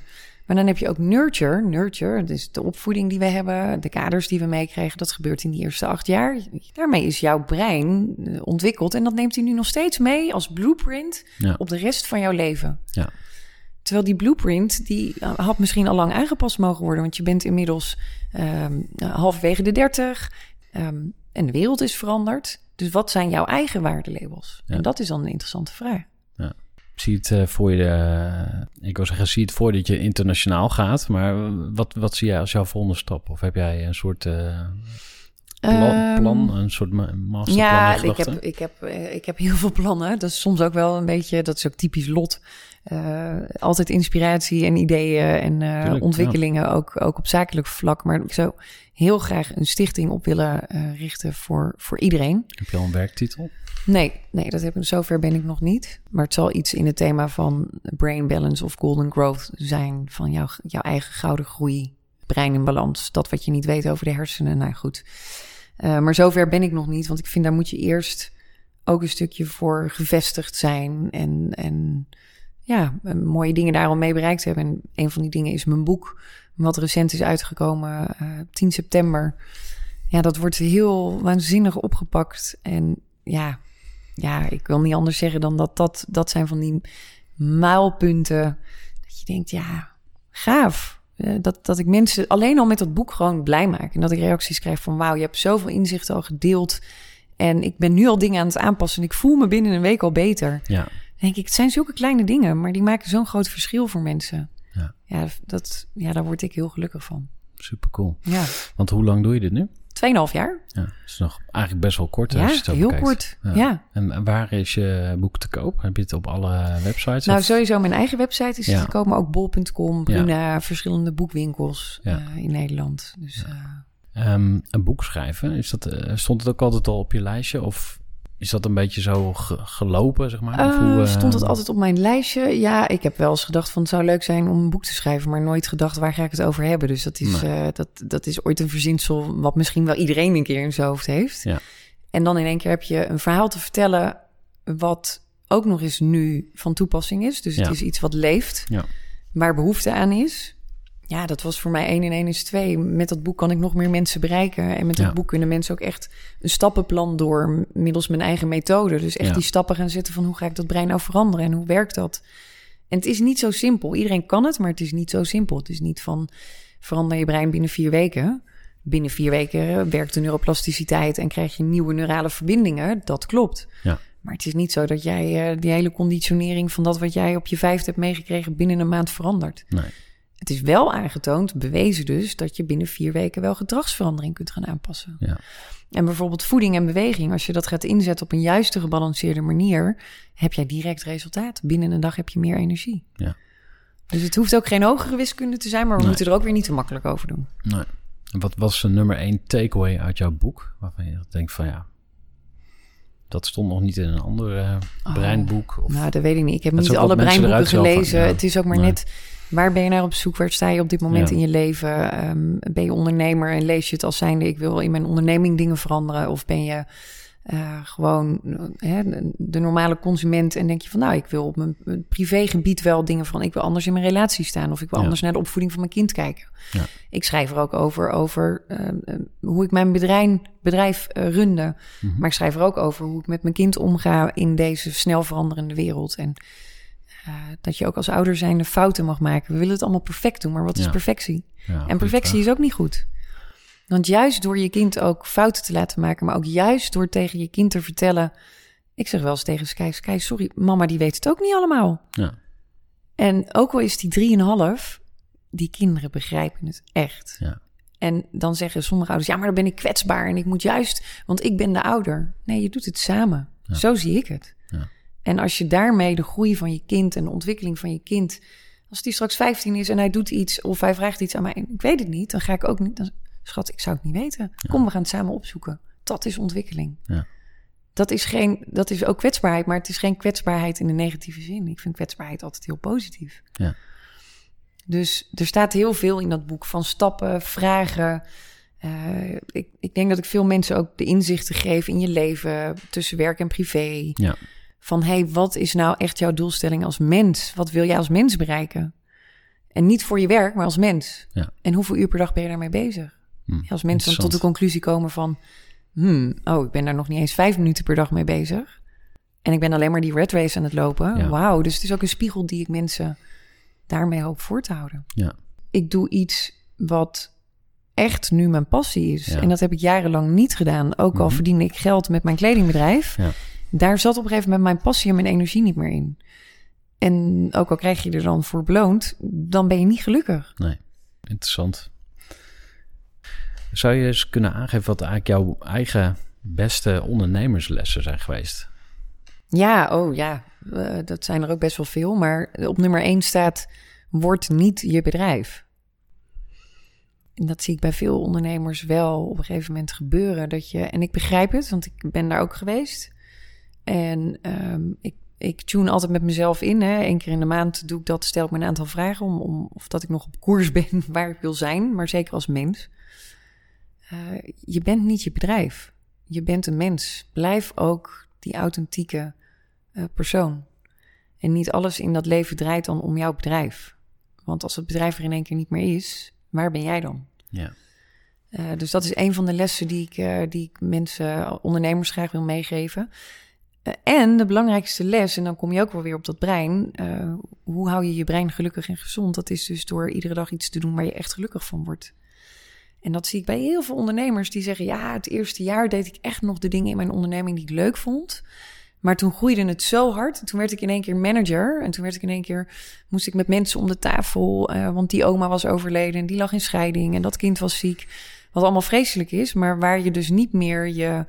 Maar dan heb je ook nurture. Nurture, dus de opvoeding die we hebben, de kaders die we meekregen, dat gebeurt in die eerste acht jaar. Daarmee is jouw brein eh, ontwikkeld en dat neemt hij nu nog steeds mee als blueprint Ja. op de rest van jouw leven. Ja. Terwijl die blueprint, die eh, had misschien al lang aangepast mogen worden, want je bent inmiddels ehm, halverwege de dertig ehm, en de wereld is veranderd. Dus wat zijn jouw eigen waardelabels? Ja. En dat is dan een interessante vraag. Zie je het eh, voor je, eh, ik wil zeggen, zie het voor dat je internationaal gaat, maar wat, wat zie jij als jouw volgende stap? Of heb jij een soort eh, plan, Ehm, plan, een soort ma- masterplan Ja, ik heb, ik, heb, ik heb heel veel plannen. Dat is soms ook wel een beetje, dat is ook typisch lot. Altijd inspiratie en ideeën en Tuurlijk, ontwikkelingen, ook, ook op zakelijk vlak. Maar zou heel graag een stichting op willen eh, richten voor, voor iedereen. Heb je al een werktitel? Nee, nee, dat heb ik, zover ben ik nog niet. Maar het zal iets in het thema van brain balance of golden growth zijn. Van jouw, jouw eigen gouden groei, brein in balans. Dat wat je niet weet over de hersenen, nou goed. Eh, maar zover ben ik nog niet, want ik vind daar moet je eerst ook een stukje voor gevestigd zijn. En, en ja, eh, mooie dingen daar al mee bereikt hebben. En een van die dingen is mijn boek, wat recent is uitgekomen, eh 10 september. Ja, dat wordt heel waanzinnig opgepakt. En ja, ja, ik wil niet anders zeggen dan dat dat, dat zijn van die mijlpunten. Dat je denkt, ja, gaaf. Eh, dat, dat ik mensen alleen al met dat boek gewoon blij maak. En dat ik reacties krijg van, wauw, je hebt zoveel inzichten al gedeeld. En ik ben nu al dingen aan het aanpassen. En ik voel me binnen een week al beter. Ja. Dan denk ik, het zijn zulke kleine dingen, maar die maken zo'n groot verschil voor mensen. Ja, dat, ja, daar word ik heel gelukkig van. Super cool. Ja, Want hoe lang doe je dit nu? 2,5 jaar. Ja, dat is nog eigenlijk best wel kort. Ja, als je het heel bekijkt. kort. Ja. En en waar is je boek te koop? Heb je het op alle websites? Nou, of- sowieso mijn eigen website is Ja. te komen. Ook bol.com, Bruna, verschillende boekwinkels eh, in Nederland. Dus eh, Ehm, een boek schrijven, is dat, eh, stond het ook altijd al op je lijstje? Of is dat een beetje zo ge- gelopen, zeg maar? Of eh, hoe, eh, stond het altijd op mijn lijstje? Ja, ik heb wel eens gedacht van het zou leuk zijn om een boek te schrijven, maar nooit gedacht waar ga ik het over hebben. Dus dat is, Nee. eh, dat, dat is ooit een verzinsel wat misschien wel iedereen een keer in zijn hoofd heeft. Ja. En dan in één keer heb je een verhaal te vertellen wat ook nog eens nu van toepassing is. Dus het Ja. is iets wat leeft, Ja. waar behoefte aan is. Ja, dat was voor mij 1 en 1 is 2. Met dat boek kan ik nog meer mensen bereiken. En met dat Ja. boek kunnen mensen ook echt een stappenplan door middels mijn eigen methode. Dus echt Ja. die stappen gaan zetten van hoe ga ik dat brein nou veranderen en hoe werkt dat? En het is niet zo simpel. Iedereen kan het, maar het is niet zo simpel. Het is niet van verander je brein binnen vier weken. Binnen vier weken werkt de neuroplasticiteit en krijg je nieuwe neurale verbindingen. Dat klopt. Ja. Maar het is niet zo dat jij eh, die hele conditionering van dat wat jij op je vijfde hebt meegekregen binnen een maand verandert. Nee. Het is wel aangetoond, bewezen dus, dat je binnen vier weken wel gedragsverandering kunt gaan aanpassen. Ja. En bijvoorbeeld voeding en beweging, als je dat gaat inzetten op een juiste gebalanceerde manier, heb jij direct resultaat. Binnen een dag heb je meer energie. Ja. Dus het hoeft ook geen hogere wiskunde te zijn, maar we Nee. moeten er ook weer niet te makkelijk over doen. Nee. Wat was de nummer één takeaway uit jouw boek? Waarvan je denkt van ja, dat stond nog niet in een ander eh, Oh. breinboek. Of, Nou, dat weet ik niet. Ik heb niet alle breinboeken van- gelezen. ja. Het is ook maar Nee. net, waar ben je naar op zoek? Waar sta je op dit moment Ja. in je leven? Ehm, ben je ondernemer en lees je het als zijnde... ik wil in mijn onderneming dingen veranderen? Of ben je eh, gewoon eh, de normale consument en denk je van... nou, ik wil op mijn, mijn privégebied wel dingen veranderen. Ik wil anders in mijn relatie staan... of ik wil Ja. anders naar de opvoeding van mijn kind kijken. Ja. Ik schrijf er ook over, over ehm, ehm, hoe ik mijn bedrijf, bedrijf eh, runde. Mhm. Maar ik schrijf er ook over hoe ik met mijn kind omga in deze snel veranderende wereld. En eh, dat je ook als ouder zijnde fouten mag maken. We willen het allemaal perfect doen, maar wat is perfectie? Ja, en perfectie is ook niet goed. Want juist door je kind ook fouten te laten maken, maar ook juist door tegen je kind te vertellen. Ik zeg wel eens tegen Sky, Sky, sorry, mama die weet het ook niet allemaal. Ja. En ook al is die drieënhalf, die kinderen begrijpen het echt. Ja. En dan zeggen sommige ouders, ja, maar dan ben ik kwetsbaar en ik moet juist, want ik ben de ouder. Nee, je doet het samen. Ja. Zo zie ik het. En als je daarmee de groei van je kind en de ontwikkeling van je kind, als die straks 15 is en hij doet iets of hij vraagt iets aan mij, ik weet het niet, dan ga ik ook niet, dan, schat, ik zou het niet weten. Kom, we gaan het samen opzoeken. Dat is ontwikkeling. Ja. Dat is, geen, dat is ook kwetsbaarheid, maar het is geen kwetsbaarheid in de negatieve zin. Ik vind kwetsbaarheid altijd heel positief. Ja. Dus er staat heel veel in dat boek van stappen, vragen. Eh, ik, ik denk dat ik veel mensen ook de inzichten geef in je leven tussen werk en privé. Ja. Van hey, wat is nou echt jouw doelstelling als mens? Wat wil jij als mens bereiken? En niet voor je werk, maar als mens. Ja. En hoeveel uur per dag ben je daarmee bezig? Hm, als mensen dan tot de conclusie komen van... Hmm, oh, ik ben daar nog niet eens vijf minuten per dag mee bezig. En ik ben alleen maar die red race aan het lopen. Ja. Wauw, dus het is ook een spiegel die ik mensen daarmee hoop voor te houden. Ja. Ik doe iets wat echt nu mijn passie is. Ja. En dat heb ik jarenlang niet gedaan. Ook al Mhm. verdiende ik geld met mijn kledingbedrijf. Ja. Daar zat op een gegeven moment mijn passie en mijn energie niet meer in. En ook al krijg je er dan voor beloond, dan ben je niet gelukkig. Nee, interessant. Zou je eens kunnen aangeven wat eigenlijk jouw eigen beste ondernemerslessen zijn geweest? Ja, oh ja, eh, dat zijn er ook best wel veel. Maar op nummer één staat: word niet je bedrijf. En dat zie ik bij veel ondernemers wel op een gegeven moment gebeuren. Dat je, en ik begrijp het, want ik ben daar ook geweest. En ehm, ik, ik tune altijd met mezelf in. Hè. Eén keer in de maand doe ik dat, stel ik me een aantal vragen om, om of dat ik nog op koers [LAUGHS] ben waar ik wil zijn, maar zeker als mens. Eh, je bent niet je bedrijf. Je bent een mens. Blijf ook die authentieke eh, persoon. En niet alles in dat leven draait dan om jouw bedrijf. Want als het bedrijf er in één keer niet meer is, waar ben jij dan? Ja. Eh, dus dat is een van de lessen die ik, die ik mensen, ondernemers graag wil meegeven. Eh, en de belangrijkste les, en dan kom je ook wel weer op dat brein. eh, hoe hou je je brein gelukkig en gezond? Dat is dus door iedere dag iets te doen waar je echt gelukkig van wordt. En dat zie ik bij heel veel ondernemers die zeggen: Ja, het eerste jaar deed ik echt nog de dingen in mijn onderneming die ik leuk vond. Maar toen groeide het zo hard. Toen werd ik in één keer manager. En toen werd ik in één keer, moest ik met mensen om de tafel. eh, want die oma was overleden en die lag in scheiding. En dat kind was ziek. Wat allemaal vreselijk is. Maar waar je dus niet meer je,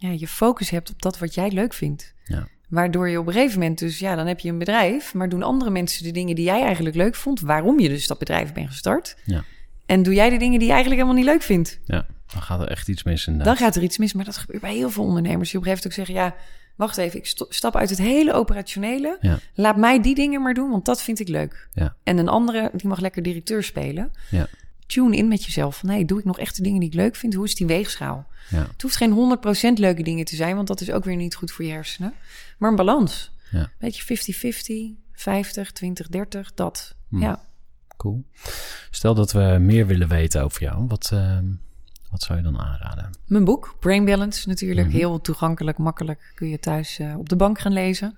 ja, je focus hebt op dat wat jij leuk vindt. Ja. Waardoor je op een gegeven moment dus, ja, dan heb je een bedrijf. Maar doen andere mensen de dingen die jij eigenlijk leuk vond. Waarom je dus dat bedrijf bent gestart. Ja. En doe jij de dingen die je eigenlijk helemaal niet leuk vindt. Ja, dan gaat er echt iets mis inderdaad. Dan gaat er iets mis. Maar dat gebeurt bij heel veel ondernemers. Die op een gegeven moment ook zeggen, ja, wacht even. Ik stap uit het hele operationele. Ja. Laat mij die dingen maar doen, want dat vind ik leuk. Ja. En een andere, die mag lekker directeur spelen. Ja. Tune in met jezelf. Van, nee, doe ik nog echt de dingen die ik leuk vind? Hoe is die weegschaal? Ja. Het hoeft geen 100% leuke dingen te zijn, want dat is ook weer niet goed voor je hersenen. Maar een balans. Ja. Beetje 50-50, 50, 20, 30, dat. Hm. Ja. Cool. Stel dat we meer willen weten over jou. Wat, ehm, wat zou je dan aanraden? Mijn boek, Brain Balance, natuurlijk. Mhm. Heel toegankelijk, makkelijk. Kun je thuis eh, op de bank gaan lezen.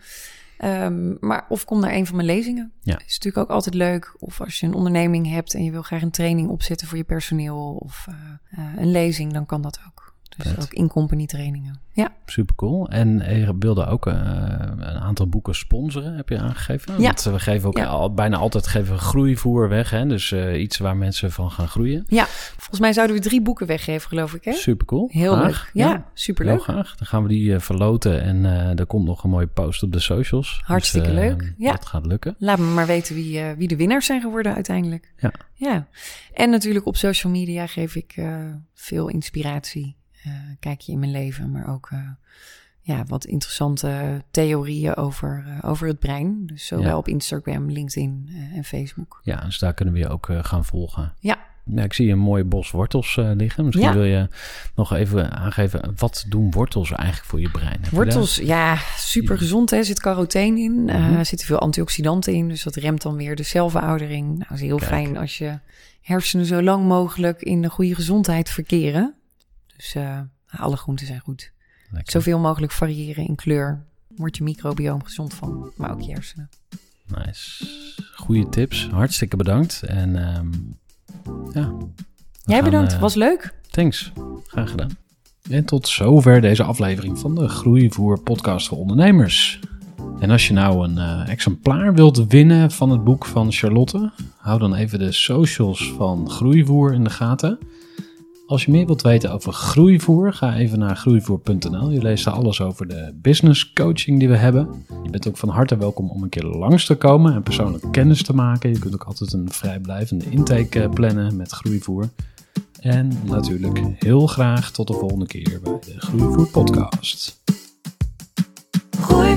Ehm, maar of kom naar een van mijn lezingen. Ja. Is natuurlijk ook altijd leuk. Of als je een onderneming hebt en je wil graag een training opzetten voor je personeel. Of eh, eh, een lezing, dan kan dat ook. Dus Vet. ook in-company trainingen. Ja. Super cool. En je wilde ook eh, een aantal boeken sponsoren, heb je aangegeven? Ja. Want we geven ook Ja. al, bijna altijd geven groeivoer weg. Hè? Dus eh, iets waar mensen van gaan groeien. ja, volgens mij zouden we drie boeken weggeven, geloof ik. Hè? Super cool. Heel Graag. leuk. Ja, Heel superleuk. graag. Dan gaan we die eh, verloten en eh, er komt nog een mooie post op de socials. Hartstikke Dus, eh, leuk. Ja. Dat gaat lukken. Laat me maar weten wie, eh, wie de winnaars zijn geworden uiteindelijk. Ja. ja. En natuurlijk op social media geef ik eh, veel inspiratie. Eh, kijk je in mijn leven, maar ook eh, ja, wat interessante theorieën over, eh, over het brein. Dus zowel Ja. op Instagram, LinkedIn en Facebook. Ja, dus daar kunnen we je ook gaan volgen. Ja, Ja, ik zie een mooie bos wortels liggen. Misschien Ja. wil je nog even aangeven, wat doen wortels eigenlijk voor je brein? Heb je wortels, ja, super gezond. hè. Er zit carotene in, Mhm. er zitten veel antioxidanten in. Dus dat remt dan weer de celveroudering. Nou, dat is heel Kijk. fijn als je hersenen zo lang mogelijk in de goede gezondheid verkeren. Dus eh, alle groenten zijn goed. Lekker. Zoveel mogelijk variëren in kleur. Wordt je microbioom gezond van, maar ook je hersenen. Nice. Goeie tips. Hartstikke bedankt. En ehm, ja. Jij gaan, bedankt, eh, was leuk. Thanks. Graag gedaan. En tot zover deze aflevering van de Groeivoer podcast voor ondernemers. En als je nou een eh, exemplaar wilt winnen van het boek van Charlotte, hou dan even de socials van Groeivoer in de gaten. Als je meer wilt weten over groeivoer, ga even naar groeivoer.nl. Je leest daar alles over de business coaching die we hebben. Je bent ook van harte welkom om een keer langs te komen en persoonlijk kennis te maken. Je kunt ook altijd een vrijblijvende intake eh, plannen met groeivoer. En natuurlijk heel graag tot de volgende keer bij de Groeivoer podcast. Gooi